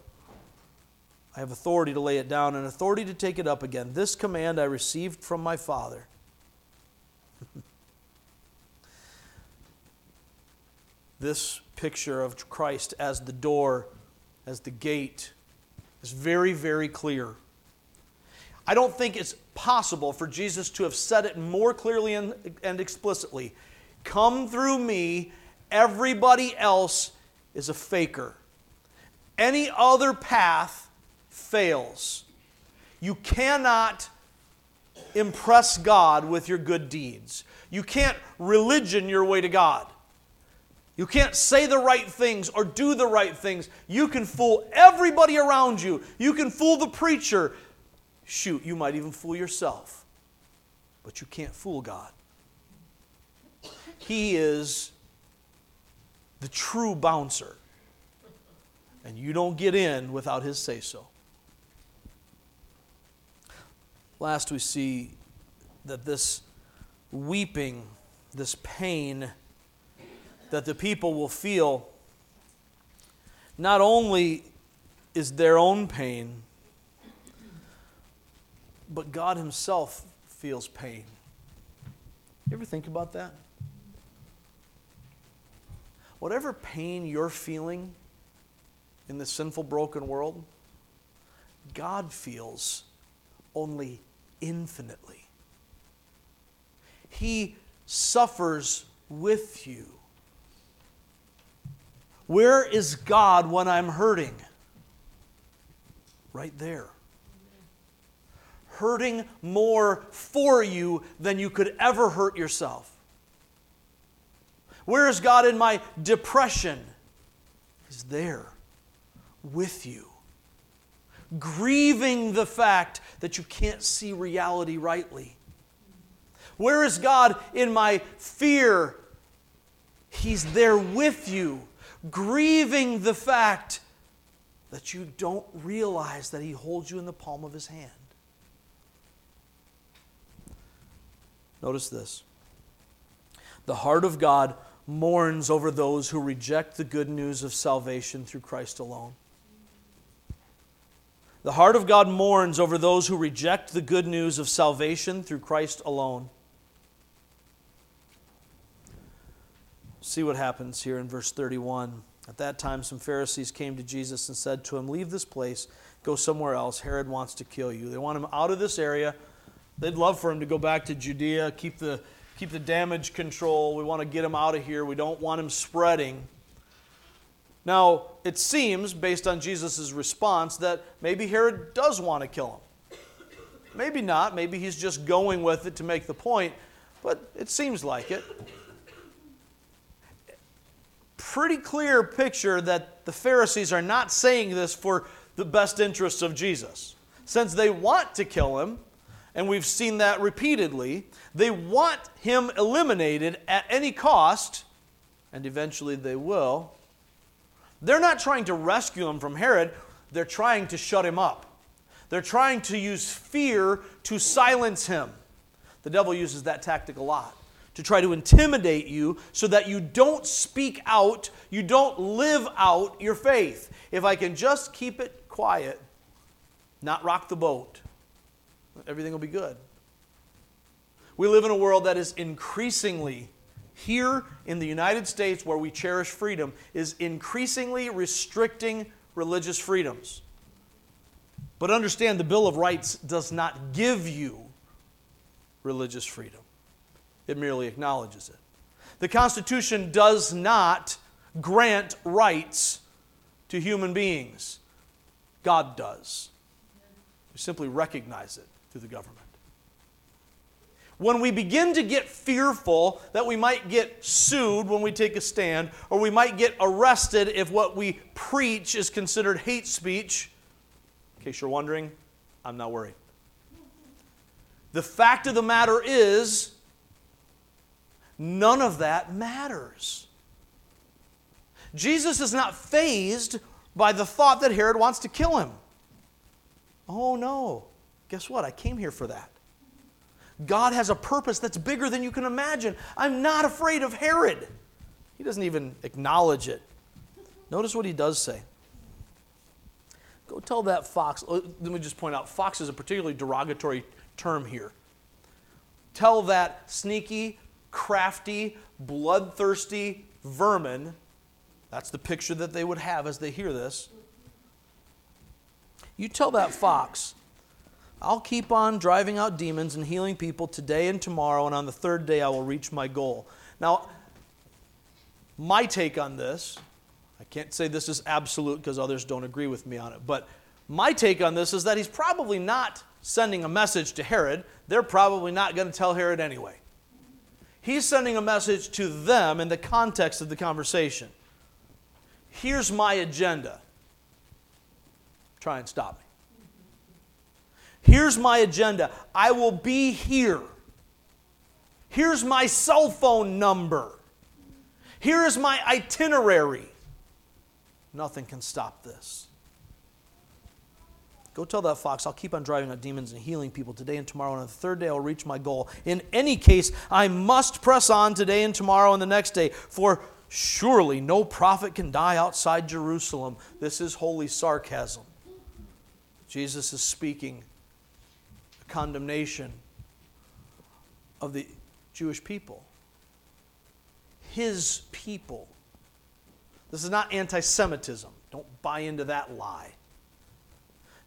I have authority to lay it down and authority to take it up again. This command I received from my Father. [laughs] this picture of Christ as the door, as the gate, is very, very clear. I don't think it's possible for Jesus to have said it more clearly and, and explicitly. Come through me, everybody else is a faker. Any other path fails. You cannot impress God with your good deeds. You can't religion your way to God. You can't say the right things or do the right things. You can fool everybody around you. You can fool the preacher. Shoot, you might even fool yourself. But you can't fool God. He is the true bouncer. And you don't get in without his say so. Last, we see that this weeping, this pain that the people will feel, not only is their own pain, but God Himself feels pain. You ever think about that? Whatever pain you're feeling in this sinful, broken world, God feels only infinitely. He suffers with you. Where is God when I'm hurting? Right there. Hurting more for you than you could ever hurt yourself. Where is God in my depression? He's there with you grieving the fact that you can't see reality rightly. Where is God in my fear? He's there with you, grieving the fact that you don't realize that He holds you in the palm of His hand. Notice this the heart of God mourns over those who reject the good news of salvation through Christ alone. The heart of God mourns over those who reject the good news of salvation through Christ alone. See what happens here in verse 31. At that time, some Pharisees came to Jesus and said to him, Leave this place, go somewhere else. Herod wants to kill you. They want him out of this area. They'd love for him to go back to Judea, keep the, keep the damage control. We want to get him out of here. We don't want him spreading. Now, it seems, based on Jesus' response, that maybe Herod does want to kill him. Maybe not. Maybe he's just going with it to make the point, but it seems like it. Pretty clear picture that the Pharisees are not saying this for the best interests of Jesus. Since they want to kill him, and we've seen that repeatedly, they want him eliminated at any cost, and eventually they will. They're not trying to rescue him from Herod, they're trying to shut him up. They're trying to use fear to silence him. The devil uses that tactic a lot to try to intimidate you so that you don't speak out, you don't live out your faith. If I can just keep it quiet, not rock the boat, everything will be good. We live in a world that is increasingly here in the United States, where we cherish freedom, is increasingly restricting religious freedoms. But understand the Bill of Rights does not give you religious freedom, it merely acknowledges it. The Constitution does not grant rights to human beings, God does. We simply recognize it through the government when we begin to get fearful that we might get sued when we take a stand, or we might get arrested if what we preach is considered hate speech, in case you're wondering, I'm not worried. The fact of the matter is, none of that matters. Jesus is not fazed by the thought that Herod wants to kill him. Oh no. Guess what? I came here for that. God has a purpose that's bigger than you can imagine. I'm not afraid of Herod. He doesn't even acknowledge it. Notice what he does say. Go tell that fox. Oh, let me just point out fox is a particularly derogatory term here. Tell that sneaky, crafty, bloodthirsty vermin. That's the picture that they would have as they hear this. You tell that fox I'll keep on driving out demons and healing people today and tomorrow, and on the third day I will reach my goal. Now, my take on this, I can't say this is absolute because others don't agree with me on it, but my take on this is that he's probably not sending a message to Herod. They're probably not going to tell Herod anyway. He's sending a message to them in the context of the conversation. Here's my agenda. Try and stop me. Here's my agenda I will be here. Here's my cell phone number. Here is my itinerary. Nothing can stop this. Go tell that fox, I'll keep on driving out demons and healing people today and tomorrow, and on the third day I'll reach my goal. In any case, I must press on today and tomorrow and the next day, for surely no prophet can die outside Jerusalem. This is holy sarcasm. Jesus is speaking condemnation of the Jewish people. His people. This is not anti Semitism. Don't buy into that lie.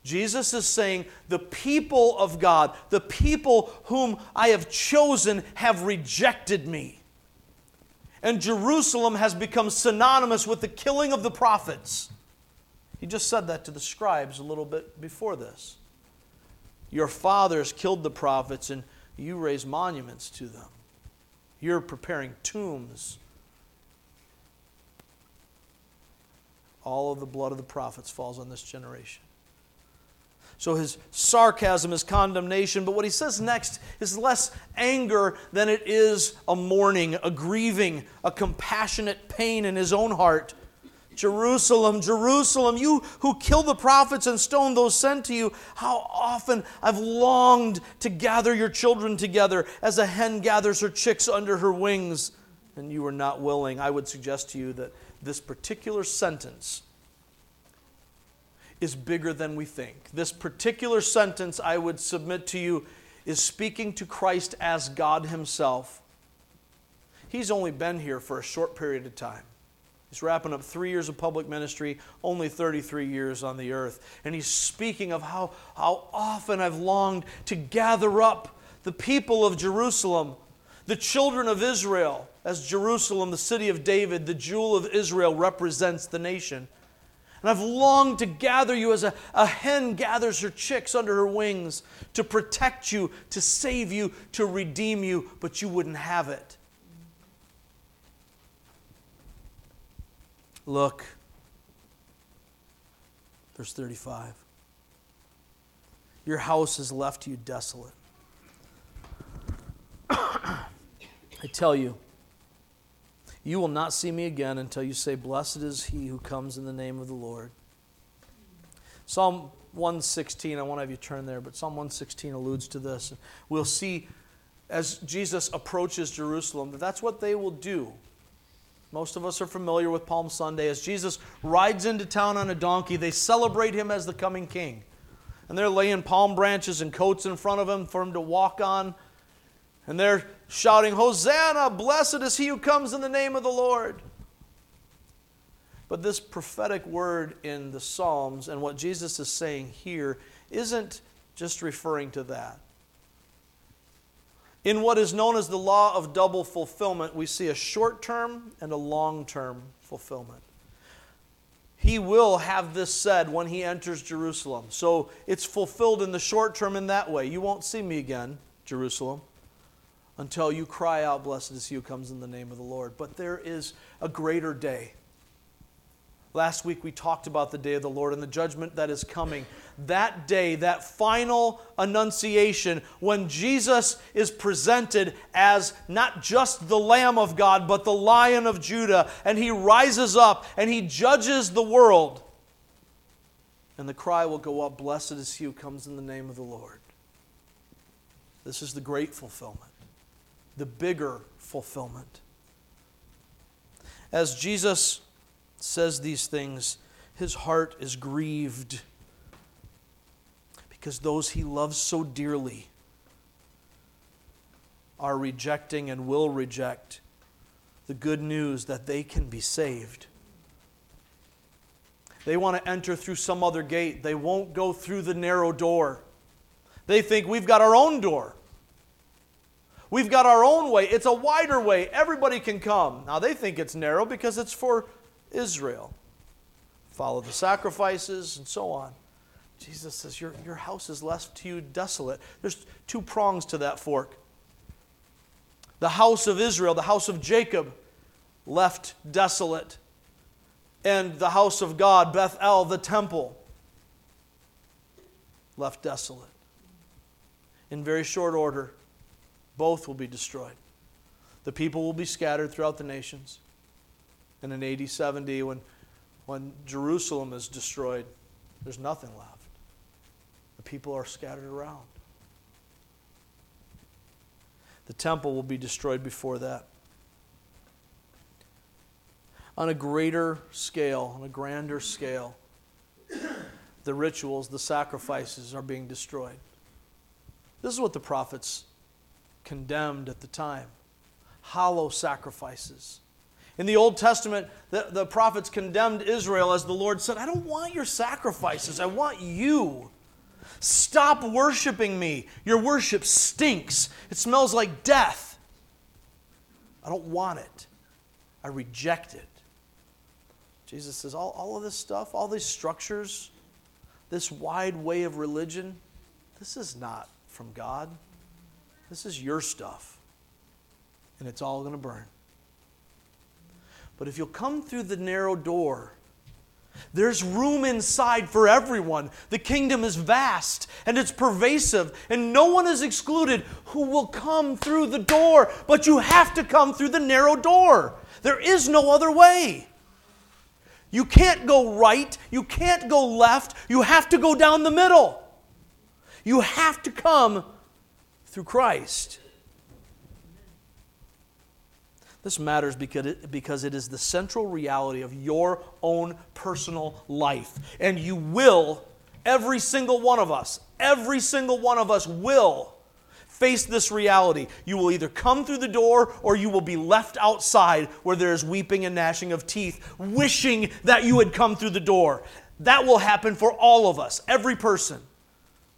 Jesus is saying, The people of God, the people whom I have chosen, have rejected me. And Jerusalem has become synonymous with the killing of the prophets. He just said that to the scribes a little bit before this. Your fathers killed the prophets, and you raise monuments to them. You're preparing tombs. All of the blood of the prophets falls on this generation. So his sarcasm is condemnation, but what he says next is less anger than it is a mourning, a grieving, a compassionate pain in his own heart. Jerusalem, Jerusalem, you who killed the prophets and stoned those sent to you, how often I've longed to gather your children together as a hen gathers her chicks under her wings, and you were not willing. I would suggest to you that this particular sentence is bigger than we think. This particular sentence I would submit to you is speaking to Christ as God Himself. He's only been here for a short period of time. He's wrapping up three years of public ministry, only 33 years on the earth. And he's speaking of how, how often I've longed to gather up the people of Jerusalem, the children of Israel, as Jerusalem, the city of David, the jewel of Israel, represents the nation. And I've longed to gather you as a, a hen gathers her chicks under her wings to protect you, to save you, to redeem you, but you wouldn't have it. Look, verse 35. Your house is left you desolate. I tell you, you will not see me again until you say, Blessed is he who comes in the name of the Lord. Psalm 116, I want to have you turn there, but Psalm 116 alludes to this. We'll see as Jesus approaches Jerusalem that that's what they will do. Most of us are familiar with Palm Sunday. As Jesus rides into town on a donkey, they celebrate him as the coming king. And they're laying palm branches and coats in front of him for him to walk on. And they're shouting, Hosanna! Blessed is he who comes in the name of the Lord. But this prophetic word in the Psalms and what Jesus is saying here isn't just referring to that. In what is known as the law of double fulfillment, we see a short term and a long term fulfillment. He will have this said when he enters Jerusalem. So it's fulfilled in the short term in that way. You won't see me again, Jerusalem, until you cry out, Blessed is he who comes in the name of the Lord. But there is a greater day Last week we talked about the day of the Lord and the judgment that is coming. That day, that final annunciation, when Jesus is presented as not just the Lamb of God, but the Lion of Judah, and he rises up and he judges the world. And the cry will go up Blessed is he who comes in the name of the Lord. This is the great fulfillment, the bigger fulfillment. As Jesus says these things, his heart is grieved because those he loves so dearly are rejecting and will reject the good news that they can be saved. They want to enter through some other gate. They won't go through the narrow door. They think we've got our own door. We've got our own way. It's a wider way. Everybody can come. Now, they think it's narrow because it's for Israel. Follow the sacrifices and so on. Jesus says, Your, your house is left to you desolate. There's two prongs to that fork. The house of Israel, the house of Jacob, left desolate. And the house of God, Bethel, the temple, left desolate. In very short order, both will be destroyed. The people will be scattered throughout the nations. And in AD 70, when, when Jerusalem is destroyed, there's nothing left. The people are scattered around. The temple will be destroyed before that. On a greater scale, on a grander scale, the rituals, the sacrifices are being destroyed. This is what the prophets condemned at the time hollow sacrifices in the Old Testament, the, the prophets condemned Israel as the Lord said, I don't want your sacrifices, I want you. Stop worshiping me. Your worship stinks, it smells like death. I don't want it, I reject it. Jesus says, all, all of this stuff, all these structures, this wide way of religion, this is not from God. This is your stuff. And it's all going to burn. But if you'll come through the narrow door, there's room inside for everyone. The kingdom is vast and it's pervasive, and no one is excluded who will come through the door. But you have to come through the narrow door. There is no other way. You can't go right, you can't go left, you have to go down the middle. You have to come through Christ. This matters because it, because it is the central reality of your own personal life. And you will, every single one of us, every single one of us will face this reality. You will either come through the door or you will be left outside where there is weeping and gnashing of teeth, wishing that you had come through the door. That will happen for all of us, every person.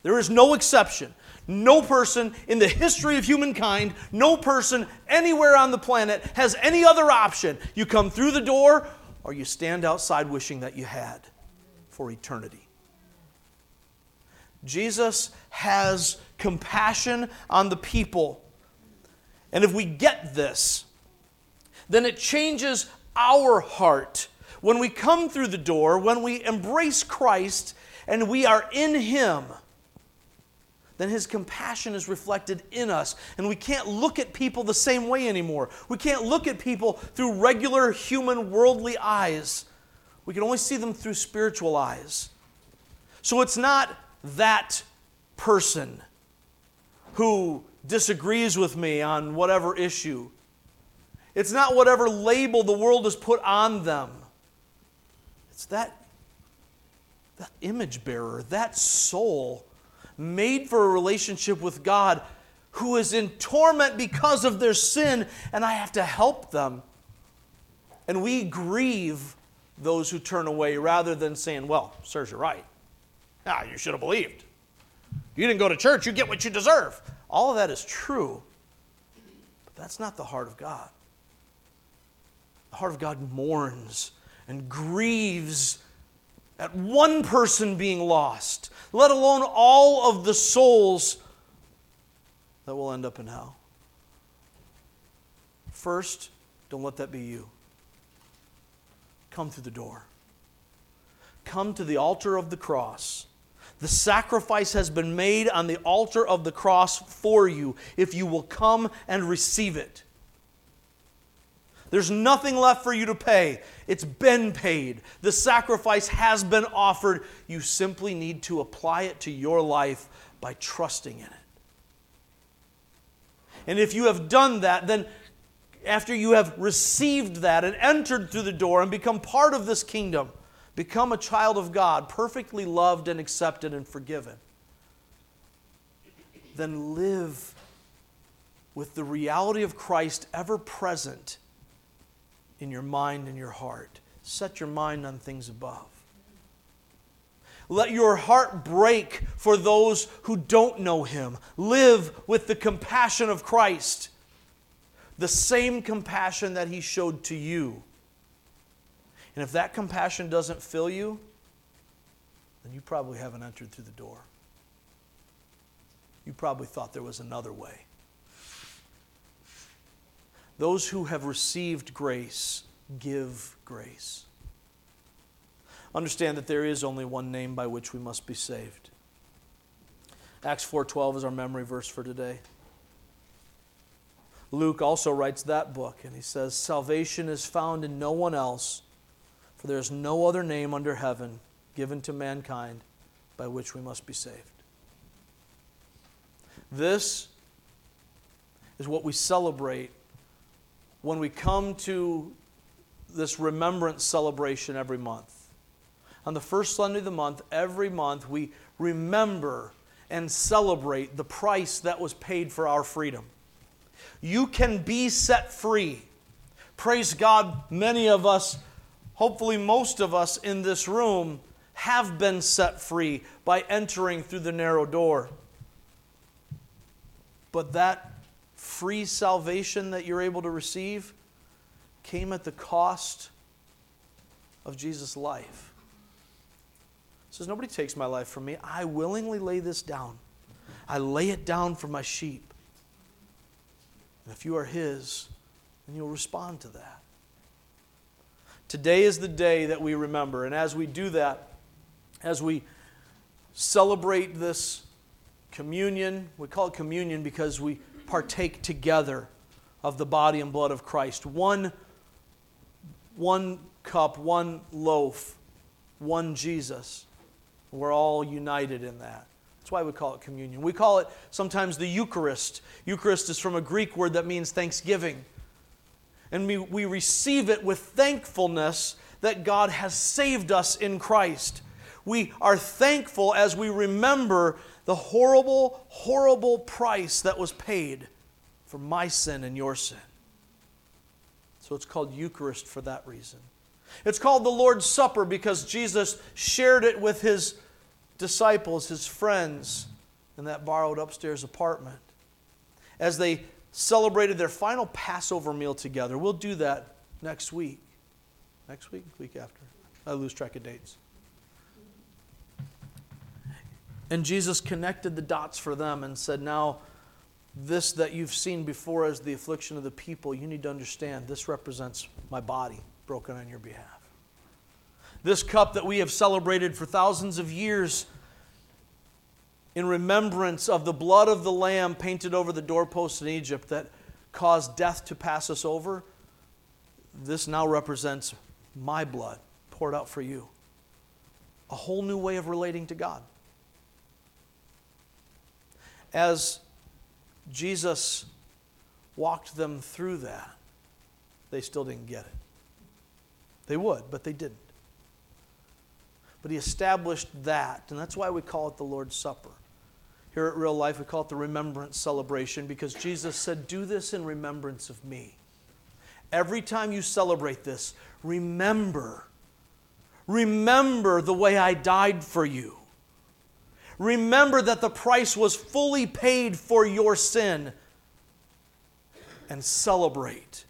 There is no exception. No person in the history of humankind, no person anywhere on the planet has any other option. You come through the door or you stand outside wishing that you had for eternity. Jesus has compassion on the people. And if we get this, then it changes our heart. When we come through the door, when we embrace Christ and we are in Him, then his compassion is reflected in us. And we can't look at people the same way anymore. We can't look at people through regular human worldly eyes. We can only see them through spiritual eyes. So it's not that person who disagrees with me on whatever issue. It's not whatever label the world has put on them. It's that, that image bearer, that soul made for a relationship with God who is in torment because of their sin, and I have to help them. And we grieve those who turn away rather than saying, Well, sirs, you're right. Ah, you should have believed. You didn't go to church, you get what you deserve. All of that is true, but that's not the heart of God. The heart of God mourns and grieves at one person being lost, let alone all of the souls that will end up in hell. First, don't let that be you. Come through the door. Come to the altar of the cross. The sacrifice has been made on the altar of the cross for you if you will come and receive it. There's nothing left for you to pay. It's been paid. The sacrifice has been offered. You simply need to apply it to your life by trusting in it. And if you have done that, then after you have received that and entered through the door and become part of this kingdom, become a child of God, perfectly loved and accepted and forgiven, then live with the reality of Christ ever present in your mind and your heart. Set your mind on things above. Let your heart break for those who don't know Him. Live with the compassion of Christ, the same compassion that He showed to you. And if that compassion doesn't fill you, then you probably haven't entered through the door. You probably thought there was another way. Those who have received grace give grace. Understand that there is only one name by which we must be saved. Acts 4:12 is our memory verse for today. Luke also writes that book and he says salvation is found in no one else for there is no other name under heaven given to mankind by which we must be saved. This is what we celebrate when we come to this remembrance celebration every month. On the first Sunday of the month, every month, we remember and celebrate the price that was paid for our freedom. You can be set free. Praise God, many of us, hopefully most of us in this room, have been set free by entering through the narrow door. But that free salvation that you're able to receive came at the cost of Jesus' life. He says, Nobody takes my life from me. I willingly lay this down. I lay it down for my sheep. And if you are His, then you'll respond to that. Today is the day that we remember. And as we do that, as we celebrate this communion, we call it communion because we partake together of the body and blood of Christ. One, one cup, one loaf, one Jesus. We're all united in that. That's why we call it communion. We call it sometimes the Eucharist. Eucharist is from a Greek word that means thanksgiving. And we, we receive it with thankfulness that God has saved us in Christ. We are thankful as we remember the horrible, horrible price that was paid for my sin and your sin. So it's called Eucharist for that reason. It's called the Lord's Supper because Jesus shared it with his disciples, his friends, in that borrowed upstairs apartment. As they celebrated their final Passover meal together. We'll do that next week. Next week? Week after. I lose track of dates. And Jesus connected the dots for them and said, Now, this that you've seen before as the affliction of the people, you need to understand this represents my body broken on your behalf. This cup that we have celebrated for thousands of years in remembrance of the blood of the Lamb painted over the doorposts in Egypt that caused death to pass us over, this now represents my blood poured out for you. A whole new way of relating to God. As Jesus walked them through that, they still didn't get it. They would, but they didn't. But he established that, and that's why we call it the Lord's Supper. Here at Real Life, we call it the remembrance celebration because Jesus said, Do this in remembrance of me. Every time you celebrate this, remember. Remember the way I died for you. Remember that the price was fully paid for your sin. And celebrate.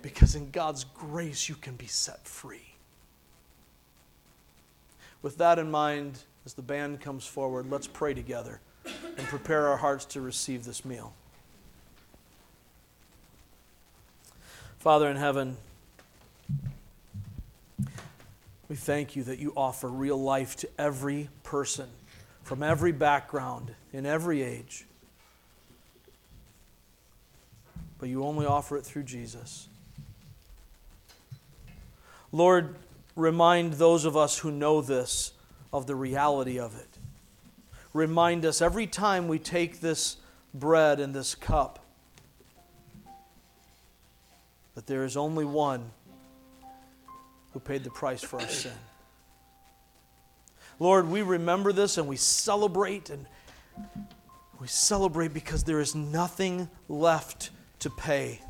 Because in God's grace, you can be set free. With that in mind, as the band comes forward, let's pray together and prepare our hearts to receive this meal. Father in heaven, we thank you that you offer real life to every person from every background, in every age. But you only offer it through Jesus. Lord, remind those of us who know this of the reality of it. Remind us every time we take this bread and this cup that there is only one who paid the price for our sin. Lord, we remember this and we celebrate and we celebrate because there is nothing left to pay.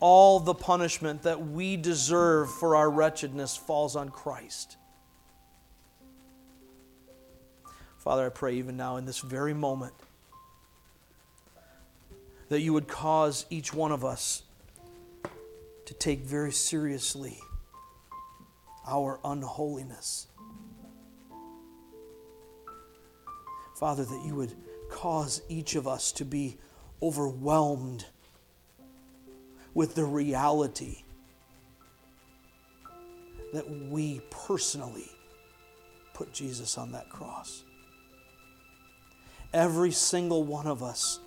All the punishment that we deserve for our wretchedness falls on Christ. Father, I pray even now in this very moment that you would cause each one of us to take very seriously our unholiness. Father, that you would cause each of us to be overwhelmed with the reality that we personally put Jesus on that cross. Every single one of us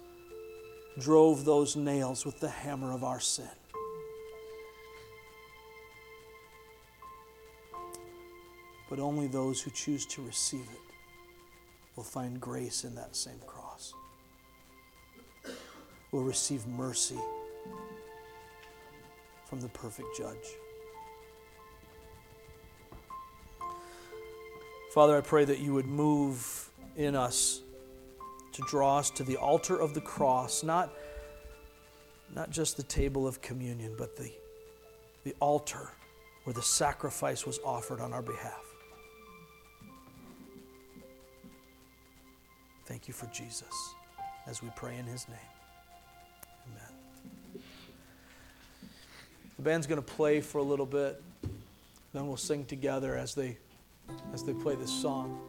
drove those nails with the hammer of our sin. But only those who choose to receive it will find grace in that same cross, will receive mercy from the perfect judge. Father, I pray that you would move in us to draw us to the altar of the cross, not, not just the table of communion, but the, the altar where the sacrifice was offered on our behalf. Thank you for Jesus as we pray in his name. Amen. The band's going to play for a little bit, then we'll sing together as they as they play this song.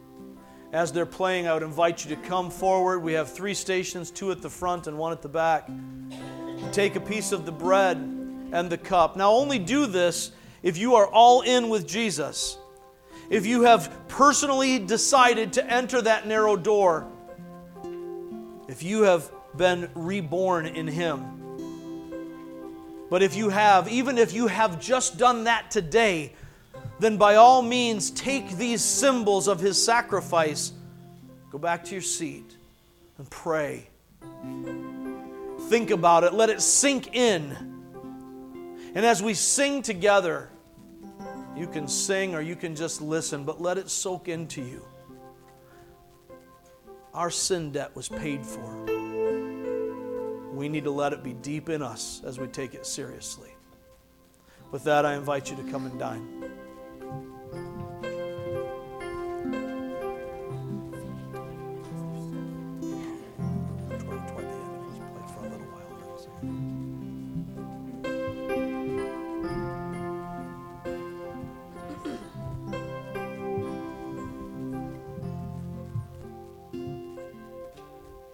As they're playing, I would invite you to come forward. We have three stations, two at the front and one at the back. Take a piece of the bread and the cup. Now, only do this if you are all in with Jesus. If you have personally decided to enter that narrow door, if you have been reborn in Him. But if you have, even if you have just done that today, then by all means take these symbols of his sacrifice, go back to your seat and pray. Think about it, let it sink in. And as we sing together, you can sing or you can just listen, but let it soak into you. Our sin debt was paid for. We need to let it be deep in us as we take it seriously. With that, I invite you to come and dine.